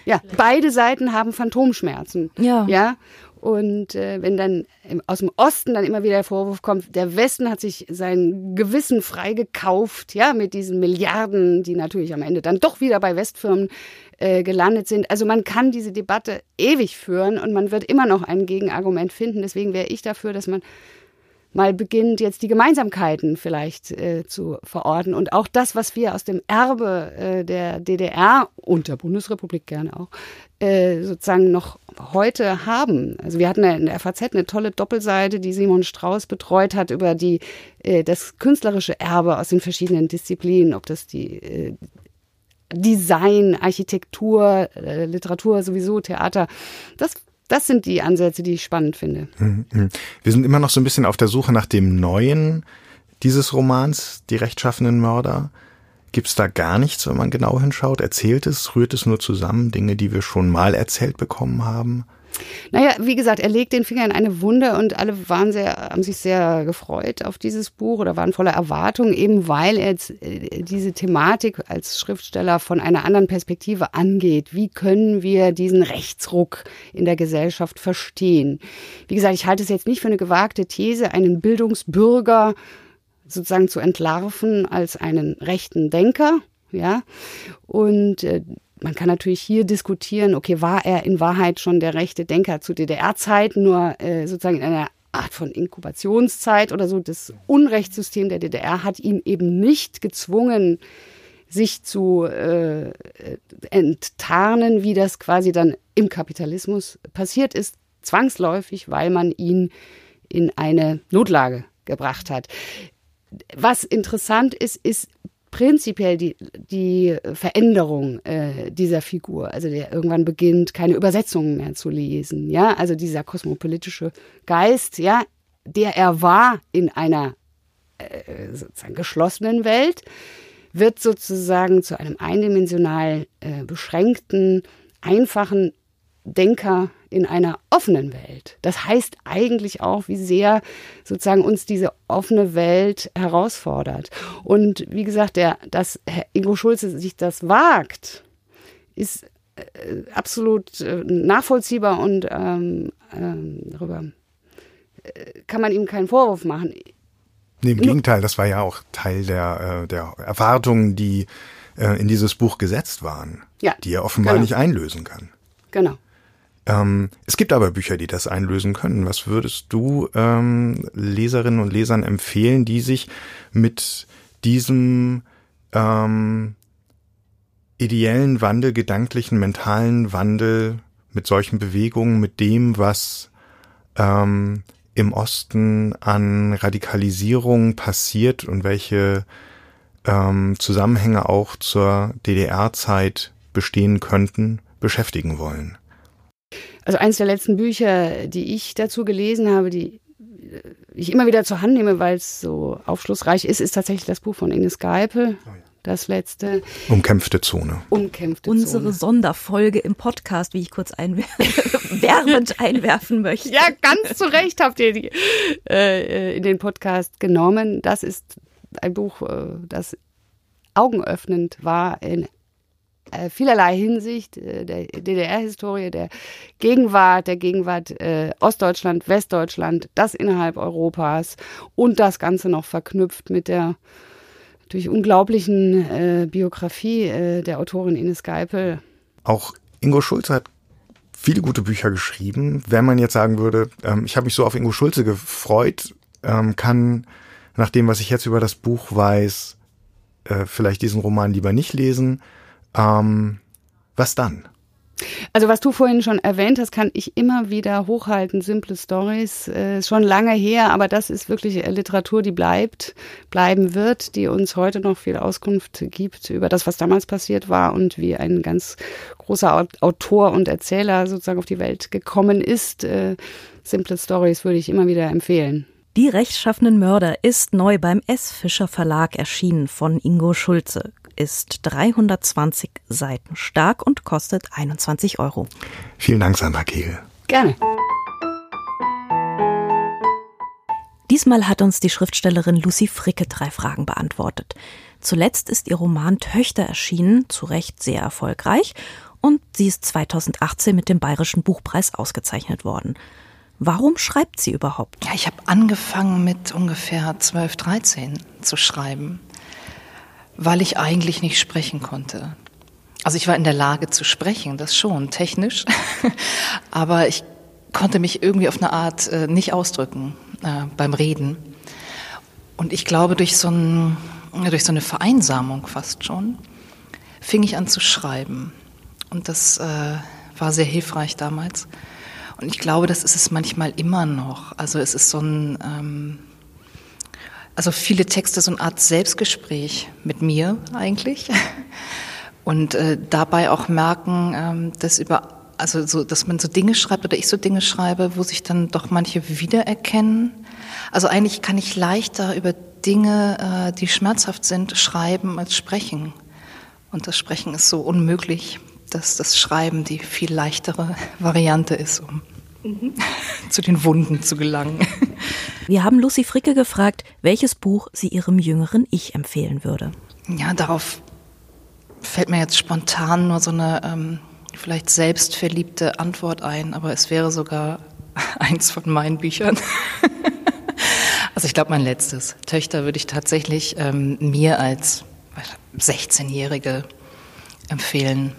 ja, beide Seiten haben Phantomschmerzen.
Ja.
Ja. Und äh, wenn dann aus dem Osten dann immer wieder der Vorwurf kommt, der Westen hat sich sein Gewissen freigekauft, ja, mit diesen Milliarden, die natürlich am Ende dann doch wieder bei Westfirmen äh, gelandet sind. Also man kann diese Debatte ewig führen und man wird immer noch ein Gegenargument finden. Deswegen wäre ich dafür, dass man mal beginnt, jetzt die Gemeinsamkeiten vielleicht äh, zu verorten und auch das, was wir aus dem Erbe äh, der DDR und der Bundesrepublik gerne auch äh, sozusagen noch heute haben. Also wir hatten in der FAZ eine tolle Doppelseite, die Simon Strauß betreut hat über die äh, das künstlerische Erbe aus den verschiedenen Disziplinen, ob das die äh, Design, Architektur, Literatur sowieso, Theater. Das das sind die Ansätze, die ich spannend finde.
Mhm. Wir sind immer noch so ein bisschen auf der Suche nach dem Neuen dieses Romans, die rechtschaffenen Mörder. Gibt es da gar nichts, wenn man genau hinschaut? Erzählt es, rührt es nur zusammen, Dinge, die wir schon mal erzählt bekommen haben?
Naja, wie gesagt, er legt den Finger in eine Wunde und alle waren sehr, haben sich sehr gefreut auf dieses Buch oder waren voller Erwartung, eben weil er jetzt äh, diese Thematik als Schriftsteller von einer anderen Perspektive angeht. Wie können wir diesen Rechtsruck in der Gesellschaft verstehen? Wie gesagt, ich halte es jetzt nicht für eine gewagte These, einen Bildungsbürger sozusagen zu entlarven als einen rechten Denker, ja. Und äh, man kann natürlich hier diskutieren, okay, war er in Wahrheit schon der rechte Denker zu DDR-Zeiten, nur äh, sozusagen in einer Art von Inkubationszeit oder so. Das Unrechtssystem der DDR hat ihn eben nicht gezwungen, sich zu äh, enttarnen, wie das quasi dann im Kapitalismus passiert ist, zwangsläufig, weil man ihn in eine Notlage gebracht hat. Was interessant ist, ist prinzipiell die, die Veränderung äh, dieser Figur, also der irgendwann beginnt, keine Übersetzungen mehr zu lesen, ja, also dieser kosmopolitische Geist, ja, der er war in einer äh, sozusagen geschlossenen Welt, wird sozusagen zu einem eindimensional äh, beschränkten, einfachen Denker in einer offenen Welt. Das heißt eigentlich auch, wie sehr sozusagen uns diese offene Welt herausfordert. Und wie gesagt, der, dass Herr Ingo Schulze sich das wagt, ist äh, absolut äh, nachvollziehbar und ähm, ähm, darüber äh, kann man ihm keinen Vorwurf machen.
Nee, im Gegenteil, das war ja auch Teil der, äh, der Erwartungen, die äh, in dieses Buch gesetzt waren,
ja,
die er offenbar
genau.
nicht einlösen kann.
Genau.
Ähm, es gibt aber Bücher, die das einlösen können. Was würdest du ähm, Leserinnen und Lesern empfehlen, die sich mit diesem ähm, ideellen Wandel, gedanklichen, mentalen Wandel, mit solchen Bewegungen, mit dem, was ähm, im Osten an Radikalisierung passiert und welche ähm, Zusammenhänge auch zur DDR-Zeit bestehen könnten, beschäftigen wollen?
Also eines der letzten Bücher, die ich dazu gelesen habe, die ich immer wieder zur Hand nehme, weil es so aufschlussreich ist, ist tatsächlich das Buch von Ines Geipel. Das letzte.
Umkämpfte Zone.
Umkämpfte
Unsere
Zone.
Sonderfolge im Podcast, wie ich kurz einwer werbend einwerfen möchte.
Ja, ganz zu Recht habt ihr die äh, in den Podcast genommen. Das ist ein Buch, äh, das augenöffnend war in äh, vielerlei Hinsicht äh, der DDR-Historie, der Gegenwart, der Gegenwart äh, Ostdeutschland, Westdeutschland, das innerhalb Europas und das Ganze noch verknüpft mit der natürlich unglaublichen äh, Biografie äh, der Autorin Ines Geipel.
Auch Ingo Schulze hat viele gute Bücher geschrieben. Wenn man jetzt sagen würde, ähm, ich habe mich so auf Ingo Schulze gefreut, ähm, kann nach dem, was ich jetzt über das Buch weiß, äh, vielleicht diesen Roman lieber nicht lesen. Ähm, was dann?
Also was du vorhin schon erwähnt hast, kann ich immer wieder hochhalten. Simple Stories äh, ist schon lange her, aber das ist wirklich Literatur, die bleibt, bleiben wird, die uns heute noch viel Auskunft gibt über das, was damals passiert war und wie ein ganz großer Autor und Erzähler sozusagen auf die Welt gekommen ist. Äh, Simple Stories würde ich immer wieder empfehlen.
Die rechtschaffenen Mörder ist neu beim S. Fischer Verlag erschienen von Ingo Schulze ist 320 Seiten stark und kostet 21 Euro.
Vielen Dank, Sandra Kegel.
Gerne.
Diesmal hat uns die Schriftstellerin Lucy Fricke drei Fragen beantwortet. Zuletzt ist ihr Roman Töchter erschienen, zu Recht sehr erfolgreich, und sie ist 2018 mit dem Bayerischen Buchpreis ausgezeichnet worden. Warum schreibt sie überhaupt?
Ja, ich habe angefangen mit ungefähr 12, 13 zu schreiben, weil ich eigentlich nicht sprechen konnte. Also ich war in der Lage zu sprechen, das schon, technisch, aber ich konnte mich irgendwie auf eine Art äh, nicht ausdrücken äh, beim Reden. Und ich glaube, durch so, ein, durch so eine Vereinsamung fast schon, fing ich an zu schreiben. Und das äh, war sehr hilfreich damals. Und ich glaube, das ist es manchmal immer noch. Also es ist so ein, ähm, also viele Texte so eine Art Selbstgespräch mit mir eigentlich. Und äh, dabei auch merken, ähm, dass über, also so, dass man so Dinge schreibt oder ich so Dinge schreibe, wo sich dann doch manche wiedererkennen. Also eigentlich kann ich leichter über Dinge, äh, die schmerzhaft sind, schreiben als sprechen. Und das Sprechen ist so unmöglich dass das Schreiben die viel leichtere Variante ist, um mhm. zu den Wunden zu gelangen.
Wir haben Lucy Fricke gefragt, welches Buch sie ihrem jüngeren Ich empfehlen würde.
Ja, darauf fällt mir jetzt spontan nur so eine ähm, vielleicht selbstverliebte Antwort ein, aber es wäre sogar eins von meinen Büchern. also ich glaube, mein letztes. Töchter würde ich tatsächlich ähm, mir als 16-Jährige empfehlen.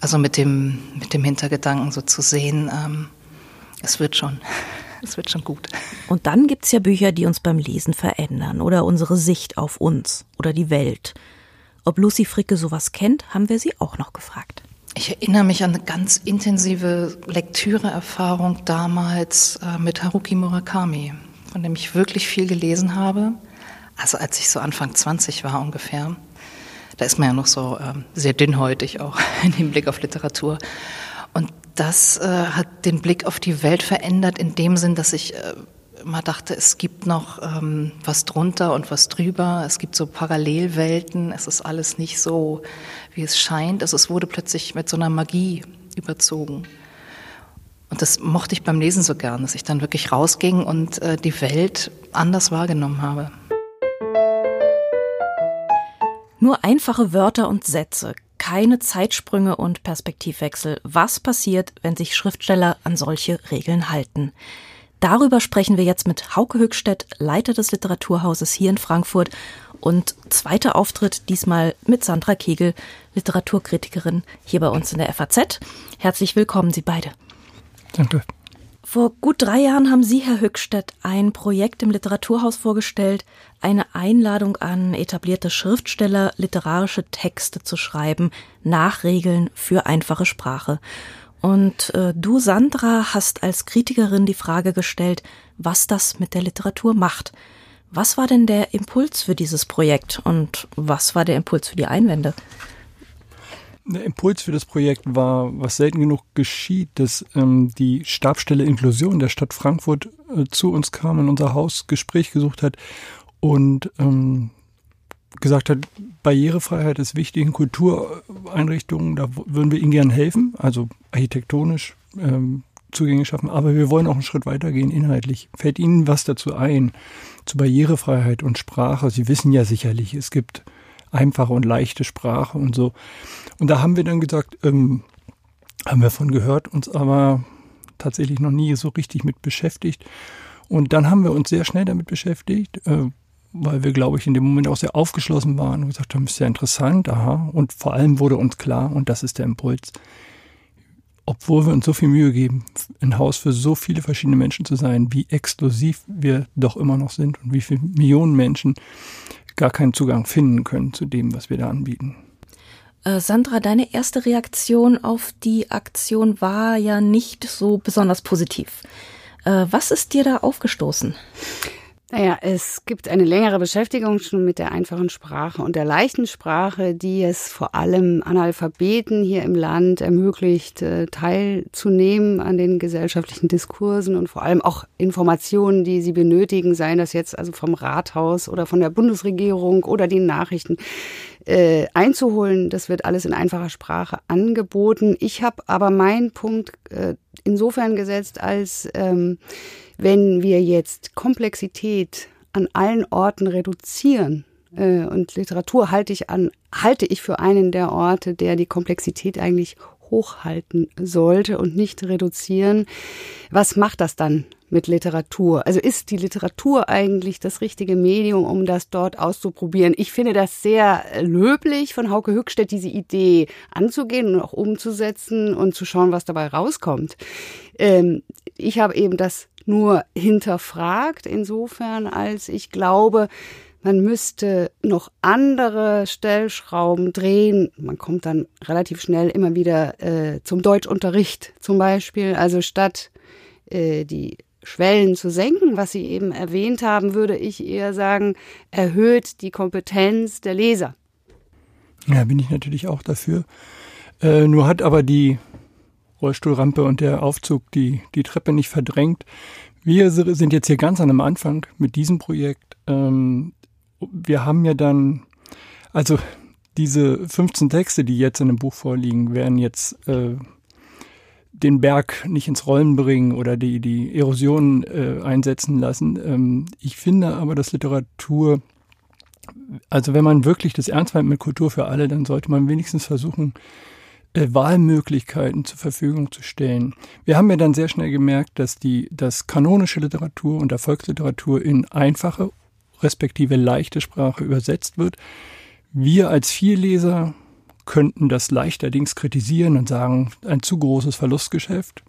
Also mit dem, mit dem Hintergedanken so zu sehen, ähm, es wird schon, es wird schon gut.
Und dann gibt es ja Bücher, die uns beim Lesen verändern oder unsere Sicht auf uns oder die Welt. Ob Lucy Fricke sowas kennt, haben wir sie auch noch gefragt.
Ich erinnere mich an eine ganz intensive Lektüreerfahrung damals äh, mit Haruki Murakami, von dem ich wirklich viel gelesen habe. Also als ich so Anfang 20 war ungefähr da ist man ja noch so ähm, sehr dünnhäutig auch im Blick auf Literatur. Und das äh, hat den Blick auf die Welt verändert in dem Sinn, dass ich äh, immer dachte, es gibt noch ähm, was drunter und was drüber. Es gibt so Parallelwelten. Es ist alles nicht so, wie es scheint. Also es wurde plötzlich mit so einer Magie überzogen. Und das mochte ich beim Lesen so gern, dass ich dann wirklich rausging und äh, die Welt anders wahrgenommen habe.
Nur einfache Wörter und Sätze, keine Zeitsprünge und Perspektivwechsel. Was passiert, wenn sich Schriftsteller an solche Regeln halten? Darüber sprechen wir jetzt mit Hauke Höchstedt, Leiter des Literaturhauses hier in Frankfurt und zweiter Auftritt diesmal mit Sandra Kegel, Literaturkritikerin hier bei uns in der FAZ. Herzlich willkommen, Sie beide.
Danke.
Vor gut drei Jahren haben Sie, Herr Höckstedt, ein Projekt im Literaturhaus vorgestellt, eine Einladung an etablierte Schriftsteller, literarische Texte zu schreiben, nach Regeln für einfache Sprache. Und äh, du, Sandra, hast als Kritikerin die Frage gestellt, was das mit der Literatur macht. Was war denn der Impuls für dieses Projekt und was war der Impuls für die Einwände?
Der Impuls für das Projekt war, was selten genug geschieht, dass ähm, die Stabstelle Inklusion der Stadt Frankfurt äh, zu uns kam, in unser Haus Gespräch gesucht hat und ähm, gesagt hat, Barrierefreiheit ist wichtig in Kultureinrichtungen, da würden wir Ihnen gern helfen, also architektonisch ähm, zugänglich schaffen, aber wir wollen auch einen Schritt weitergehen inhaltlich. Fällt Ihnen was dazu ein, zu Barrierefreiheit und Sprache? Sie wissen ja sicherlich, es gibt einfache und leichte Sprache und so. Und da haben wir dann gesagt, ähm, haben wir von gehört, uns aber tatsächlich noch nie so richtig mit beschäftigt. Und dann haben wir uns sehr schnell damit beschäftigt, äh, weil wir, glaube ich, in dem Moment auch sehr aufgeschlossen waren und gesagt haben, ist ja interessant, aha. Und vor allem wurde uns klar, und das ist der Impuls, obwohl wir uns so viel Mühe geben, ein Haus für so viele verschiedene Menschen zu sein, wie exklusiv wir doch immer noch sind und wie viele Millionen Menschen gar keinen Zugang finden können zu dem, was wir da anbieten.
Äh, Sandra, deine erste Reaktion auf die Aktion war ja nicht so besonders positiv. Äh, was ist dir da aufgestoßen?
Naja, es gibt eine längere Beschäftigung schon mit der einfachen Sprache und der leichten Sprache, die es vor allem Analphabeten hier im Land ermöglicht, äh, teilzunehmen an den gesellschaftlichen Diskursen und vor allem auch Informationen, die sie benötigen, seien das jetzt also vom Rathaus oder von der Bundesregierung oder die Nachrichten äh, einzuholen. Das wird alles in einfacher Sprache angeboten. Ich habe aber meinen Punkt äh, insofern gesetzt, als ähm, wenn wir jetzt Komplexität an allen Orten reduzieren, äh, und Literatur halte ich an, halte ich für einen der Orte, der die Komplexität eigentlich hochhalten sollte und nicht reduzieren. Was macht das dann mit Literatur? Also ist die Literatur eigentlich das richtige Medium, um das dort auszuprobieren? Ich finde das sehr löblich von Hauke Hückstedt, diese Idee anzugehen und auch umzusetzen und zu schauen, was dabei rauskommt. Ähm, ich habe eben das nur hinterfragt, insofern, als ich glaube, man müsste noch andere Stellschrauben drehen. Man kommt dann relativ schnell immer wieder äh, zum Deutschunterricht zum Beispiel. Also statt äh, die Schwellen zu senken, was Sie eben erwähnt haben, würde ich eher sagen, erhöht die Kompetenz der Leser.
Ja, bin ich natürlich auch dafür. Äh, nur hat aber die Rollstuhlrampe und der Aufzug die, die Treppe nicht verdrängt. Wir sind jetzt hier ganz an dem Anfang mit diesem Projekt. Ähm, wir haben ja dann, also diese 15 Texte, die jetzt in dem Buch vorliegen, werden jetzt äh, den Berg nicht ins Rollen bringen oder die, die Erosion äh, einsetzen lassen. Ähm, ich finde aber, dass Literatur, also wenn man wirklich das ernst meint mit Kultur für alle, dann sollte man wenigstens versuchen, äh, Wahlmöglichkeiten zur Verfügung zu stellen. Wir haben ja dann sehr schnell gemerkt, dass die, dass kanonische Literatur und Erfolgsliteratur in einfache respektive leichte Sprache übersetzt wird. Wir als Vielleser könnten das leichterdings kritisieren und sagen, ein zu großes Verlustgeschäft.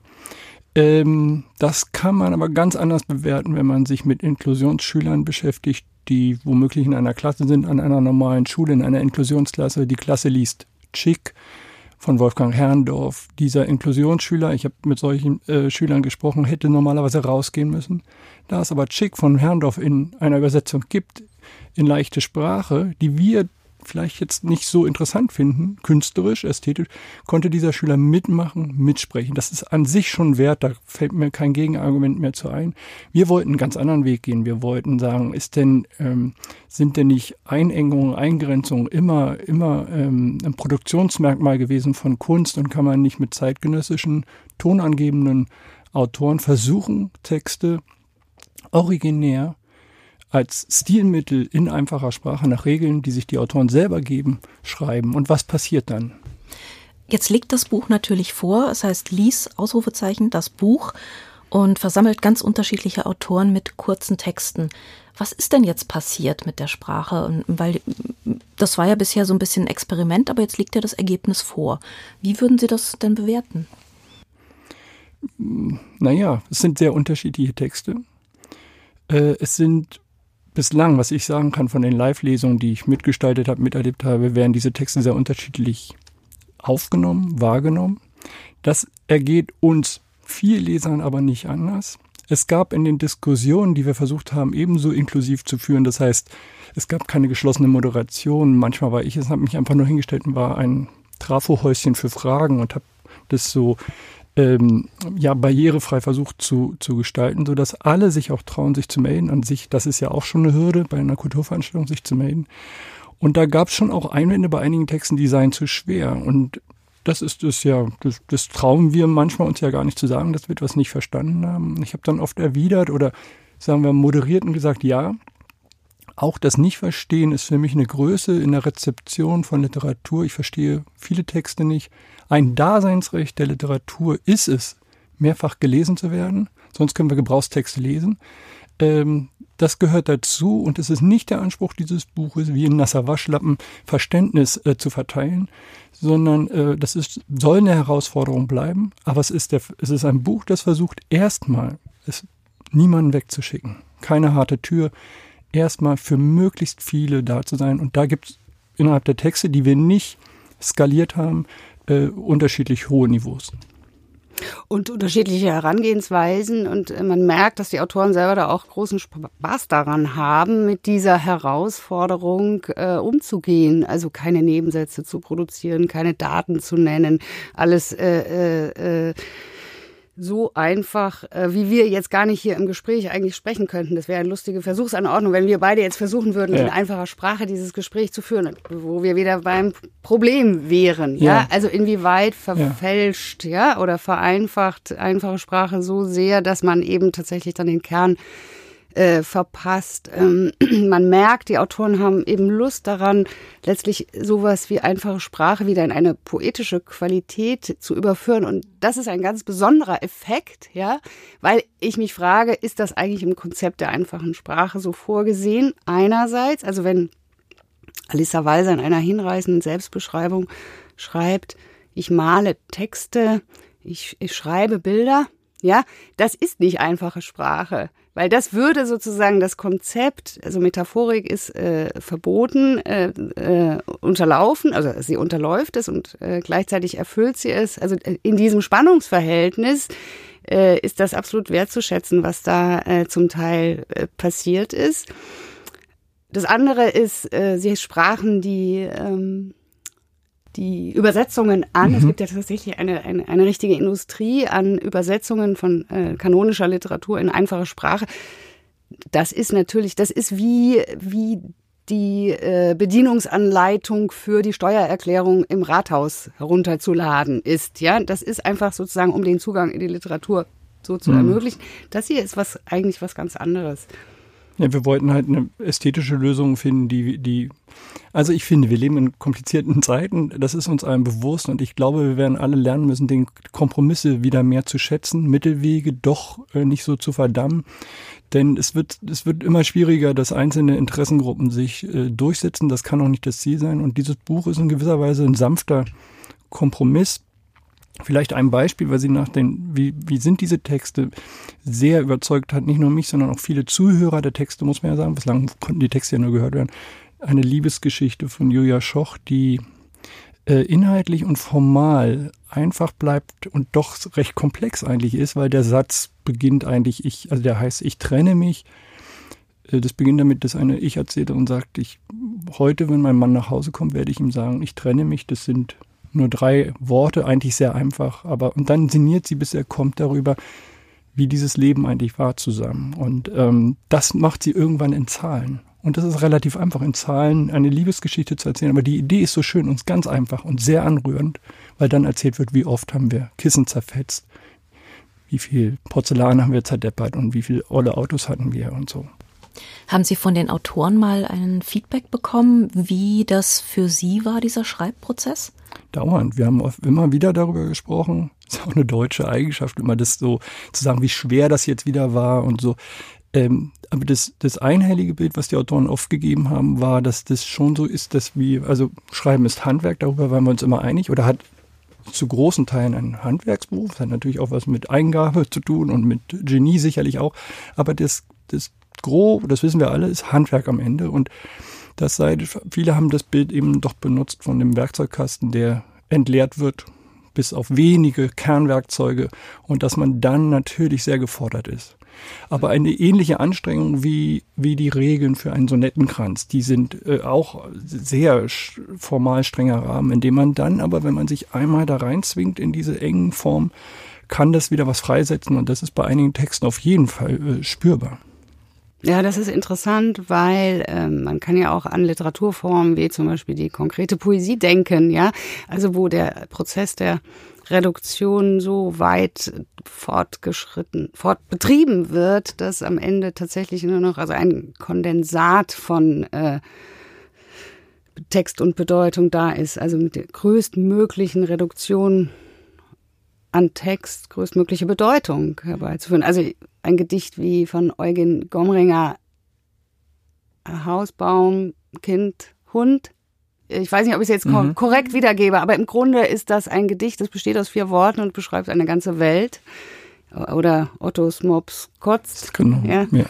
Ähm, das kann man aber ganz anders bewerten, wenn man sich mit Inklusionsschülern beschäftigt, die womöglich in einer Klasse sind, an einer normalen Schule, in einer Inklusionsklasse. Die Klasse liest Chick von Wolfgang Herrndorf. Dieser Inklusionsschüler, ich habe mit solchen äh, Schülern gesprochen, hätte normalerweise rausgehen müssen. Da es aber Chick von Herrndorf in einer Übersetzung gibt, in leichte Sprache, die wir vielleicht jetzt nicht so interessant finden, künstlerisch, ästhetisch, konnte dieser Schüler mitmachen, mitsprechen. Das ist an sich schon wert, da fällt mir kein Gegenargument mehr zu ein. Wir wollten einen ganz anderen Weg gehen. Wir wollten sagen, ist denn, ähm, sind denn nicht Einengungen, Eingrenzungen immer, immer ähm, ein Produktionsmerkmal gewesen von Kunst und kann man nicht mit zeitgenössischen, tonangebenden Autoren versuchen, Texte originär als Stilmittel in einfacher Sprache nach Regeln, die sich die Autoren selber geben, schreiben. Und was passiert dann?
Jetzt liegt das Buch natürlich vor. Es heißt Lies, Ausrufezeichen, das Buch und versammelt ganz unterschiedliche Autoren mit kurzen Texten. Was ist denn jetzt passiert mit der Sprache? Weil das war ja bisher so ein bisschen ein Experiment, aber jetzt liegt ja das Ergebnis vor. Wie würden Sie das denn bewerten?
Naja, es sind sehr unterschiedliche Texte. Äh, es sind bislang, was ich sagen kann von den Live-Lesungen, die ich mitgestaltet habe, miterlebt habe, werden diese Texte sehr unterschiedlich aufgenommen, wahrgenommen. Das ergeht uns viel Lesern aber nicht anders. Es gab in den Diskussionen, die wir versucht haben, ebenso inklusiv zu führen. Das heißt, es gab keine geschlossene Moderation. Manchmal war ich es, habe mich einfach nur hingestellt und war ein Trafohäuschen für Fragen und habe das so ähm, ja, barrierefrei versucht zu, zu gestalten, sodass alle sich auch trauen, sich zu melden. An sich, das ist ja auch schon eine Hürde bei einer Kulturveranstaltung, sich zu melden. Und da gab es schon auch Einwände bei einigen Texten, die seien zu schwer. Und das ist es ja, das, das trauen wir manchmal uns ja gar nicht zu sagen, dass wir etwas nicht verstanden haben. Ich habe dann oft erwidert oder sagen wir moderiert und gesagt, ja, auch das Nicht-Verstehen ist für mich eine Größe in der Rezeption von Literatur. Ich verstehe viele Texte nicht. Ein Daseinsrecht der Literatur ist es, mehrfach gelesen zu werden. Sonst können wir Gebrauchstexte lesen. Ähm, das gehört dazu und es ist nicht der Anspruch dieses Buches, wie in nasser Waschlappen Verständnis äh, zu verteilen, sondern äh, das ist, soll eine Herausforderung bleiben. Aber es ist, der, es ist ein Buch, das versucht, erstmal es niemanden wegzuschicken. Keine harte Tür erstmal für möglichst viele da zu sein. Und da gibt es innerhalb der Texte, die wir nicht skaliert haben, äh, unterschiedlich hohe Niveaus.
Und unterschiedliche Herangehensweisen. Und äh, man merkt, dass die Autoren selber da auch großen Spaß daran haben, mit dieser Herausforderung äh, umzugehen. Also keine Nebensätze zu produzieren, keine Daten zu nennen, alles äh, äh, äh so einfach, äh, wie wir jetzt gar nicht hier im Gespräch eigentlich sprechen könnten. Das wäre eine lustige Versuchsanordnung, wenn wir beide jetzt versuchen würden, ja. in einfacher Sprache dieses Gespräch zu führen, wo wir wieder beim Problem wären. Ja, ja? also inwieweit verfälscht, ja. ja, oder vereinfacht einfache Sprache so sehr, dass man eben tatsächlich dann den Kern äh, verpasst. Ähm, man merkt, die Autoren haben eben Lust daran, letztlich sowas wie einfache Sprache wieder in eine poetische Qualität zu überführen. Und das ist ein ganz besonderer Effekt, ja, weil ich mich frage, ist das eigentlich im Konzept der einfachen Sprache so vorgesehen? Einerseits, also wenn Alissa Walser in einer hinreißenden Selbstbeschreibung schreibt, ich male Texte, ich, ich schreibe Bilder, ja, das ist nicht einfache Sprache. Weil das würde sozusagen das Konzept, also Metaphorik ist äh, verboten, äh, äh, unterlaufen, also sie unterläuft es und äh, gleichzeitig erfüllt sie es. Also äh, in diesem Spannungsverhältnis äh, ist das absolut wertzuschätzen, was da äh, zum Teil äh, passiert ist. Das andere ist, äh, sie sprachen die ähm, die Übersetzungen an. Mhm. Es gibt ja tatsächlich eine, eine, eine richtige Industrie an Übersetzungen von äh, kanonischer Literatur in einfache Sprache. Das ist natürlich, das ist wie, wie die äh, Bedienungsanleitung für die Steuererklärung im Rathaus herunterzuladen ist. Ja, das ist einfach sozusagen, um den Zugang in die Literatur so zu mhm. ermöglichen. Das hier ist was eigentlich was ganz anderes.
Ja, wir wollten halt eine ästhetische Lösung finden, die, die, also ich finde, wir leben in komplizierten Zeiten, das ist uns allen bewusst und ich glaube, wir werden alle lernen müssen, den Kompromisse wieder mehr zu schätzen, Mittelwege doch äh, nicht so zu verdammen. Denn es wird, es wird immer schwieriger, dass einzelne Interessengruppen sich äh, durchsetzen. Das kann auch nicht das Ziel sein. Und dieses Buch ist in gewisser Weise ein sanfter Kompromiss Vielleicht ein Beispiel, weil sie nach den, wie, wie sind diese Texte, sehr überzeugt hat, nicht nur mich, sondern auch viele Zuhörer der Texte, muss man ja sagen. Bislang konnten die Texte ja nur gehört werden. Eine Liebesgeschichte von Julia Schoch, die äh, inhaltlich und formal einfach bleibt und doch recht komplex eigentlich ist, weil der Satz beginnt eigentlich, ich, also der heißt, ich trenne mich. Äh, das beginnt damit, dass eine Ich erzählerin sagt, ich, heute, wenn mein Mann nach Hause kommt, werde ich ihm sagen, ich trenne mich. Das sind nur drei Worte, eigentlich sehr einfach, aber und dann sinniert sie, bis er kommt darüber, wie dieses Leben eigentlich war zusammen. Und ähm, das macht sie irgendwann in Zahlen. Und das ist relativ einfach, in Zahlen eine Liebesgeschichte zu erzählen. Aber die Idee ist so schön und ganz einfach und sehr anrührend, weil dann erzählt wird, wie oft haben wir Kissen zerfetzt, wie viel Porzellan haben wir zerdeppert und wie viele olle Autos hatten wir und so.
Haben Sie von den Autoren mal ein Feedback bekommen, wie das für Sie war, dieser Schreibprozess?
Dauernd. Wir haben immer wieder darüber gesprochen. Ist auch eine deutsche Eigenschaft, immer das so zu sagen, wie schwer das jetzt wieder war und so. Ähm, aber das, das einhellige Bild, was die Autoren oft gegeben haben, war, dass das schon so ist, dass wir, also Schreiben ist Handwerk, darüber waren wir uns immer einig, oder hat zu großen Teilen ein Handwerksberuf, das hat natürlich auch was mit Eingabe zu tun und mit Genie sicherlich auch, aber das, das Gros, das wissen wir alle, ist Handwerk am Ende und das sei, viele haben das Bild eben doch benutzt von dem Werkzeugkasten, der entleert wird, bis auf wenige Kernwerkzeuge und dass man dann natürlich sehr gefordert ist. Aber eine ähnliche Anstrengung wie, wie die Regeln für einen Sonettenkranz, die sind äh, auch sehr formal strenger Rahmen, indem man dann aber, wenn man sich einmal da reinzwingt in diese engen Form, kann das wieder was freisetzen und das ist bei einigen Texten auf jeden Fall äh, spürbar.
Ja, das ist interessant, weil ähm, man kann ja auch an Literaturformen wie zum Beispiel die konkrete Poesie denken, ja, also wo der Prozess der Reduktion so weit fortgeschritten, fortbetrieben wird, dass am Ende tatsächlich nur noch also ein Kondensat von äh, Text und Bedeutung da ist, also mit der größtmöglichen Reduktion an Text größtmögliche Bedeutung herbeizuführen. Also ein Gedicht wie von Eugen Gomringer, Hausbaum, Kind, Hund. Ich weiß nicht, ob ich es jetzt mhm. korrekt wiedergebe, aber im Grunde ist das ein Gedicht, das besteht aus vier Worten und beschreibt eine ganze Welt oder Ottos Mops kotzt. Genau. Ja. ja.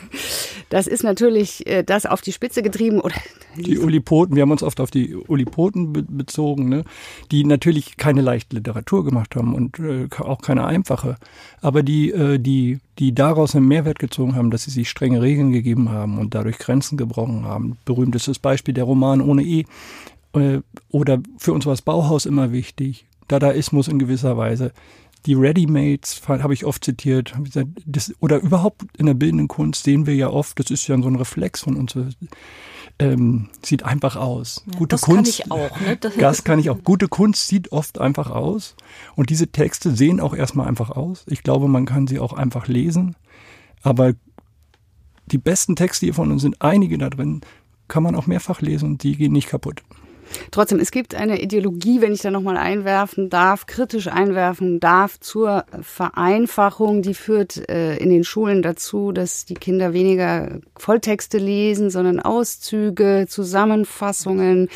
Das ist natürlich äh, das auf die Spitze getrieben. Oder
die Ulipoten, wir haben uns oft auf die Ulipoten be bezogen, ne? die natürlich keine leichte Literatur gemacht haben und äh, auch keine einfache, aber die, äh, die, die daraus einen Mehrwert gezogen haben, dass sie sich strenge Regeln gegeben haben und dadurch Grenzen gebrochen haben. Berühmtestes Beispiel der Roman ohne E. Äh, oder für uns war das Bauhaus immer wichtig. Dadaismus in gewisser Weise die Readymates habe ich oft zitiert. Hab gesagt, das, oder überhaupt in der bildenden Kunst sehen wir ja oft, das ist ja so ein Reflex von uns. Ähm, sieht einfach aus.
Ja, Gute das Kunst, kann ich auch. Ne?
Das, das kann ich auch. Gute Kunst sieht oft einfach aus. Und diese Texte sehen auch erstmal einfach aus. Ich glaube, man kann sie auch einfach lesen. Aber die besten Texte hiervon, und sind einige da drin, kann man auch mehrfach lesen und die gehen nicht kaputt.
Trotzdem, es gibt eine Ideologie, wenn ich da nochmal einwerfen darf, kritisch einwerfen darf, zur Vereinfachung. Die führt äh, in den Schulen dazu, dass die Kinder weniger Volltexte lesen, sondern Auszüge, Zusammenfassungen.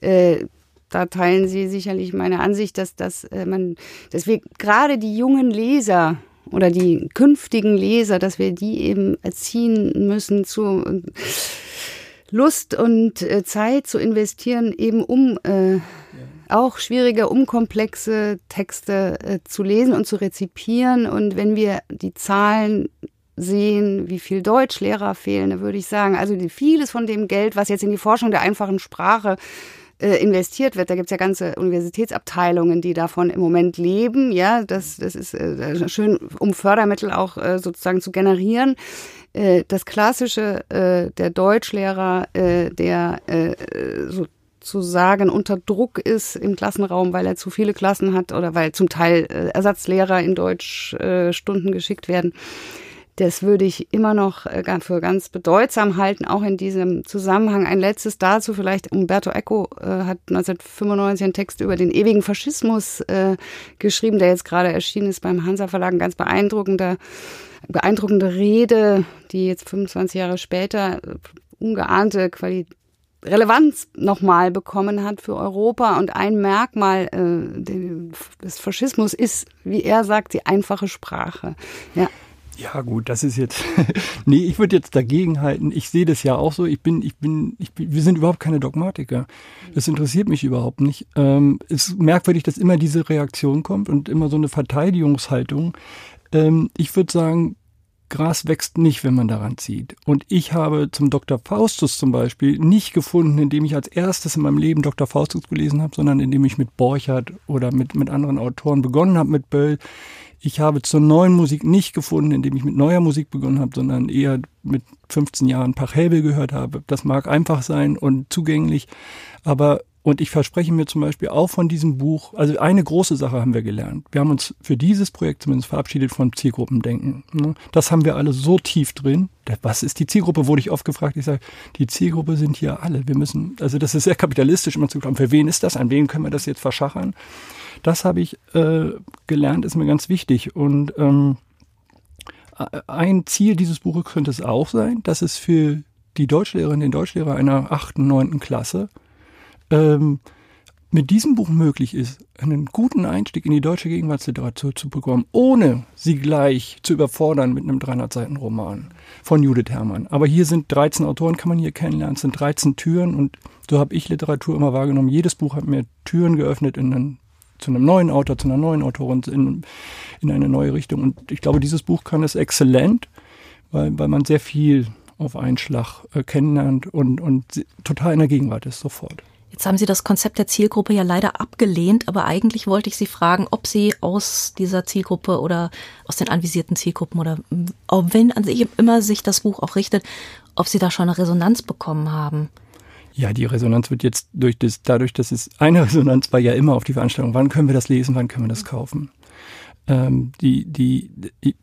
Äh, da teilen Sie sicherlich meine Ansicht, dass, dass, äh, man, dass wir gerade die jungen Leser oder die künftigen Leser, dass wir die eben erziehen müssen zu Lust und äh, Zeit zu investieren, eben um äh, ja. auch schwierige, unkomplexe Texte äh, zu lesen und zu rezipieren. Und wenn wir die Zahlen sehen, wie viel Deutschlehrer fehlen, da würde ich sagen, also vieles von dem Geld, was jetzt in die Forschung der einfachen Sprache äh, investiert wird. Da gibt's ja ganze Universitätsabteilungen, die davon im Moment leben. Ja, das, das ist äh, schön, um Fördermittel auch äh, sozusagen zu generieren. Äh, das klassische, äh, der Deutschlehrer, äh, der äh, sozusagen unter Druck ist im Klassenraum, weil er zu viele Klassen hat oder weil zum Teil äh, Ersatzlehrer in Deutschstunden äh, geschickt werden. Das würde ich immer noch äh, für ganz bedeutsam halten, auch in diesem Zusammenhang. Ein letztes dazu vielleicht. Umberto Eco äh, hat 1995 einen Text über den ewigen Faschismus äh, geschrieben, der jetzt gerade erschienen ist beim Hansa Verlag. Ein ganz beeindruckender beeindruckende Rede, die jetzt 25 Jahre später ungeahnte Qualität Relevanz nochmal bekommen hat für Europa. Und ein Merkmal äh, des Faschismus ist, wie er sagt, die einfache Sprache. Ja.
Ja, gut, das ist jetzt. nee, ich würde jetzt dagegen halten. Ich sehe das ja auch so. Ich bin, ich bin, ich bin, wir sind überhaupt keine Dogmatiker. Das interessiert mich überhaupt nicht. Ähm, es ist merkwürdig, dass immer diese Reaktion kommt und immer so eine Verteidigungshaltung. Ähm, ich würde sagen, Gras wächst nicht, wenn man daran zieht. Und ich habe zum Dr. Faustus zum Beispiel nicht gefunden, indem ich als erstes in meinem Leben Dr. Faustus gelesen habe, sondern indem ich mit Borchardt oder mit, mit anderen Autoren begonnen habe, mit Böll. Ich habe zur neuen Musik nicht gefunden, indem ich mit neuer Musik begonnen habe, sondern eher mit 15 Jahren Pachelbel gehört habe. Das mag einfach sein und zugänglich, aber und ich verspreche mir zum Beispiel auch von diesem Buch, also eine große Sache haben wir gelernt. Wir haben uns für dieses Projekt zumindest verabschiedet von Zielgruppendenken. Ne? Das haben wir alle so tief drin. Was ist die Zielgruppe, wurde ich oft gefragt. Ich sage, die Zielgruppe sind hier alle. Wir müssen, also das ist sehr kapitalistisch immer zu glauben, für wen ist das, an wen können wir das jetzt verschachern. Das habe ich äh, gelernt, ist mir ganz wichtig. Und ähm, ein Ziel dieses Buches könnte es auch sein, dass es für die Deutschlehrerin, den Deutschlehrer einer achten, neunten Klasse ähm, mit diesem Buch möglich ist, einen guten Einstieg in die deutsche Gegenwartsliteratur zu bekommen, ohne sie gleich zu überfordern mit einem 300-Seiten-Roman von Judith Herrmann. Aber hier sind 13 Autoren, kann man hier kennenlernen, es sind 13 Türen und so habe ich Literatur immer wahrgenommen. Jedes Buch hat mir Türen geöffnet in einen, zu einem neuen Autor, zu einer neuen Autorin, in, in eine neue Richtung. Und ich glaube, dieses Buch kann es exzellent, weil, weil man sehr viel auf einen Schlag äh, kennenlernt und, und total in der Gegenwart ist sofort.
Jetzt haben Sie das Konzept der Zielgruppe ja leider abgelehnt, aber eigentlich wollte ich Sie fragen, ob Sie aus dieser Zielgruppe oder aus den anvisierten Zielgruppen oder wenn an sich immer sich das Buch auch richtet, ob Sie da schon eine Resonanz bekommen haben.
Ja, die Resonanz wird jetzt durch das, dadurch, dass es eine Resonanz war ja immer auf die Veranstaltung. Wann können wir das lesen? Wann können wir das kaufen? Ähm, die, die, die,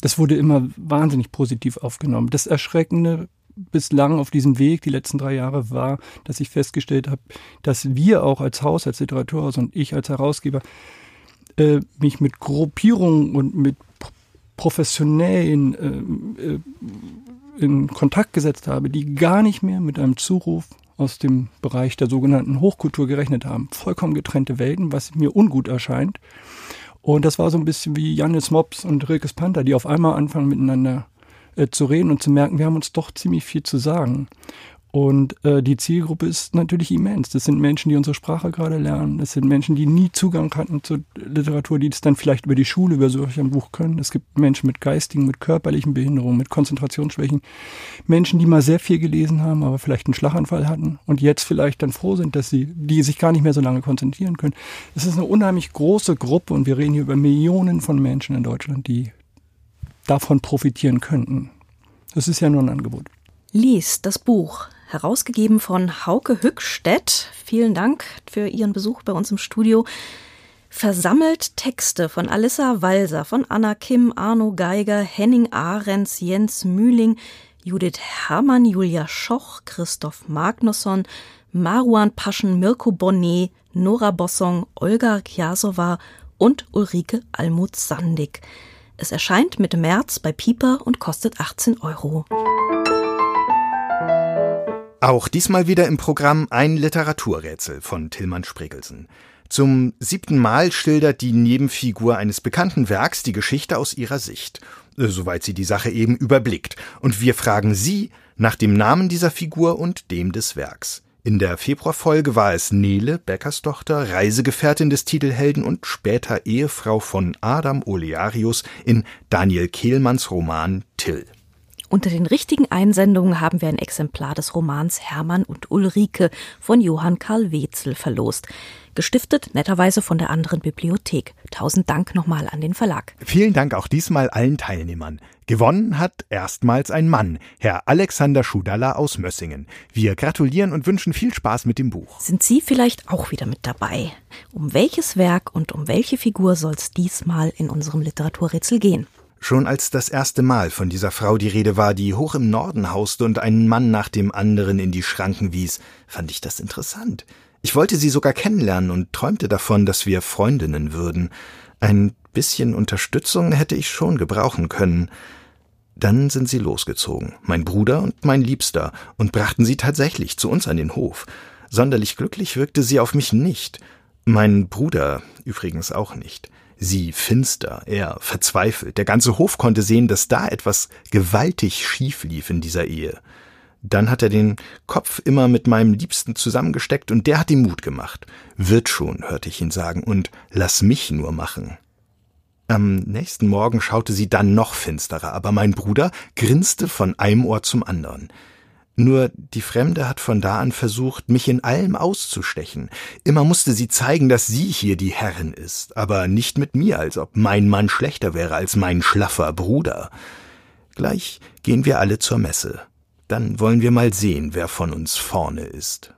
das wurde immer wahnsinnig positiv aufgenommen. Das Erschreckende bislang auf diesem Weg, die letzten drei Jahre, war, dass ich festgestellt habe, dass wir auch als Haus, als Literaturhaus und ich als Herausgeber äh, mich mit Gruppierungen und mit professionellen äh, äh, in Kontakt gesetzt habe, die gar nicht mehr mit einem Zuruf aus dem Bereich der sogenannten Hochkultur gerechnet haben. Vollkommen getrennte Welten, was mir ungut erscheint. Und das war so ein bisschen wie Janis Mops und Rilkes Panther, die auf einmal anfangen miteinander äh, zu reden und zu merken, wir haben uns doch ziemlich viel zu sagen. Und äh, die Zielgruppe ist natürlich immens. Das sind Menschen, die unsere Sprache gerade lernen. Das sind Menschen, die nie Zugang hatten zur Literatur, die das dann vielleicht über die Schule, über solch ein Buch können. Es gibt Menschen mit geistigen, mit körperlichen Behinderungen, mit Konzentrationsschwächen. Menschen, die mal sehr viel gelesen haben, aber vielleicht einen Schlaganfall hatten und jetzt vielleicht dann froh sind, dass sie, die sich gar nicht mehr so lange konzentrieren können. Es ist eine unheimlich große Gruppe und wir reden hier über Millionen von Menschen in Deutschland, die davon profitieren könnten. Das ist ja nur ein Angebot.
Lies das Buch herausgegeben von Hauke Hückstedt. Vielen Dank für Ihren Besuch bei uns im Studio. Versammelt Texte von Alissa Walser, von Anna Kim, Arno Geiger, Henning Ahrens, Jens Mühling, Judith Herrmann, Julia Schoch, Christoph Magnusson, Maruan Paschen, Mirko Bonnet, Nora Bossong, Olga Kjasowa und Ulrike Almuth-Sandig. Es erscheint Mitte März bei Pieper und kostet 18 Euro.
Auch diesmal wieder im Programm ein Literaturrätsel von Tillmann Spregelsen. Zum siebten Mal schildert die Nebenfigur eines bekannten Werks die Geschichte aus ihrer Sicht, äh, soweit sie die Sache eben überblickt. Und wir fragen Sie nach dem Namen dieser Figur und dem des Werks. In der Februarfolge war es Nele, Bäckerstochter, Reisegefährtin des Titelhelden und später Ehefrau von Adam Olearius in Daniel Kehlmanns Roman Till.
Unter den richtigen Einsendungen haben wir ein Exemplar des Romans Hermann und Ulrike von Johann Karl Wetzel verlost. Gestiftet netterweise von der anderen Bibliothek. Tausend Dank nochmal an den Verlag.
Vielen Dank auch diesmal allen Teilnehmern. Gewonnen hat erstmals ein Mann, Herr Alexander Schudalla aus Mössingen. Wir gratulieren und wünschen viel Spaß mit dem Buch.
Sind Sie vielleicht auch wieder mit dabei? Um welches Werk und um welche Figur soll es diesmal in unserem Literaturrätsel gehen?
Schon als das erste Mal von dieser Frau die Rede war, die hoch im Norden hauste und einen Mann nach dem anderen in die Schranken wies, fand ich das interessant. Ich wollte sie sogar kennenlernen und träumte davon, dass wir Freundinnen würden. Ein bisschen Unterstützung hätte ich schon gebrauchen können. Dann sind sie losgezogen, mein Bruder und mein Liebster, und brachten sie tatsächlich zu uns an den Hof. Sonderlich glücklich wirkte sie auf mich nicht. Mein Bruder übrigens auch nicht. Sie finster, er verzweifelt. Der ganze Hof konnte sehen, dass da etwas gewaltig schief lief in dieser Ehe. Dann hat er den Kopf immer mit meinem Liebsten zusammengesteckt und der hat ihm Mut gemacht. Wird schon, hörte ich ihn sagen, und lass mich nur machen. Am nächsten Morgen schaute sie dann noch finsterer, aber mein Bruder grinste von einem Ohr zum anderen. Nur die Fremde hat von da an versucht, mich in allem auszustechen. Immer musste sie zeigen, dass sie hier die Herrin ist, aber nicht mit mir, als ob mein Mann schlechter wäre als mein schlaffer Bruder. Gleich gehen wir alle zur Messe. Dann wollen wir mal sehen, wer von uns vorne ist.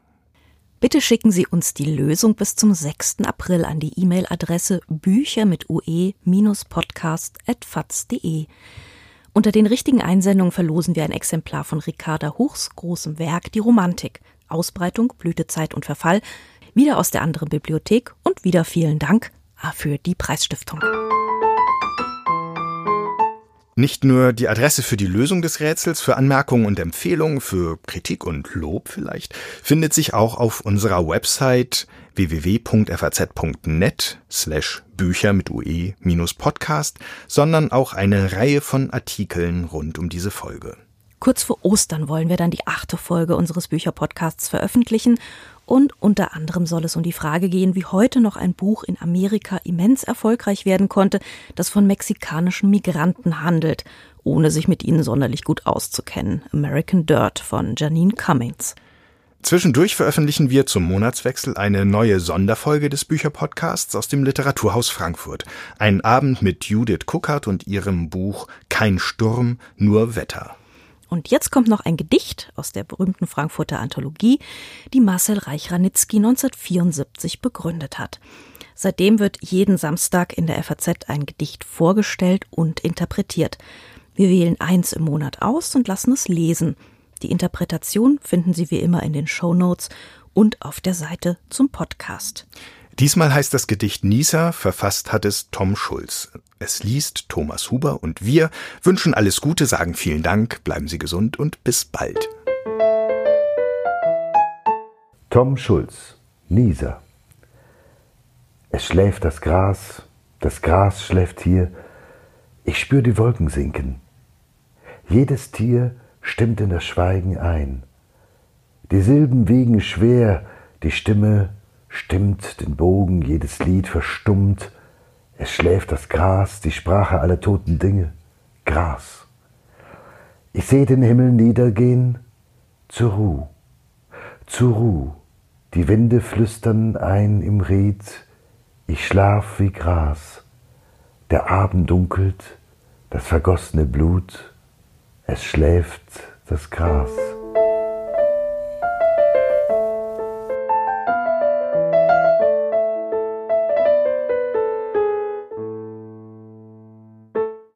Bitte schicken Sie uns die Lösung bis zum 6. April an die E-Mail-Adresse bücher mit ue-podcast.faz.de. Unter den richtigen Einsendungen verlosen wir ein Exemplar von Ricarda Huchs großem Werk Die Romantik. Ausbreitung, Blütezeit und Verfall. Wieder aus der anderen Bibliothek und wieder vielen Dank für die Preisstiftung.
Nicht nur die Adresse für die Lösung des Rätsels, für Anmerkungen und Empfehlungen, für Kritik und Lob vielleicht, findet sich auch auf unserer Website www.faz.net slash Bücher mit UE minus Podcast, sondern auch eine Reihe von Artikeln rund um diese Folge.
Kurz vor Ostern wollen wir dann die achte Folge unseres Bücherpodcasts veröffentlichen und unter anderem soll es um die Frage gehen, wie heute noch ein Buch in Amerika immens erfolgreich werden konnte, das von mexikanischen Migranten handelt, ohne sich mit ihnen sonderlich gut auszukennen. American Dirt von Janine Cummings.
Zwischendurch veröffentlichen wir zum Monatswechsel eine neue Sonderfolge des Bücherpodcasts aus dem Literaturhaus Frankfurt. Ein Abend mit Judith Kuckert und ihrem Buch Kein Sturm, nur Wetter.
Und jetzt kommt noch ein Gedicht aus der berühmten Frankfurter Anthologie, die Marcel Reich-Ranitzky 1974 begründet hat. Seitdem wird jeden Samstag in der FAZ ein Gedicht vorgestellt und interpretiert. Wir wählen eins im Monat aus und lassen es lesen. Die Interpretation finden Sie wie immer in den Show Notes und auf der Seite zum Podcast.
Diesmal heißt das Gedicht Nisa, verfasst hat es Tom Schulz. Es liest Thomas Huber und wir wünschen alles Gute, sagen vielen Dank, bleiben Sie gesund und bis bald.
Tom Schulz, Nisa. Es schläft das Gras, das Gras schläft hier, ich spür die Wolken sinken. Jedes Tier stimmt in das Schweigen ein. Die Silben wiegen schwer, die Stimme stimmt den Bogen, jedes Lied verstummt. Es schläft das Gras, die Sprache aller toten Dinge, Gras. Ich seh den Himmel niedergehen, zur Ruh, zur Ruh. Die Winde flüstern ein im Ried, ich schlaf wie Gras. Der Abend dunkelt, das vergossene Blut, es schläft das Gras.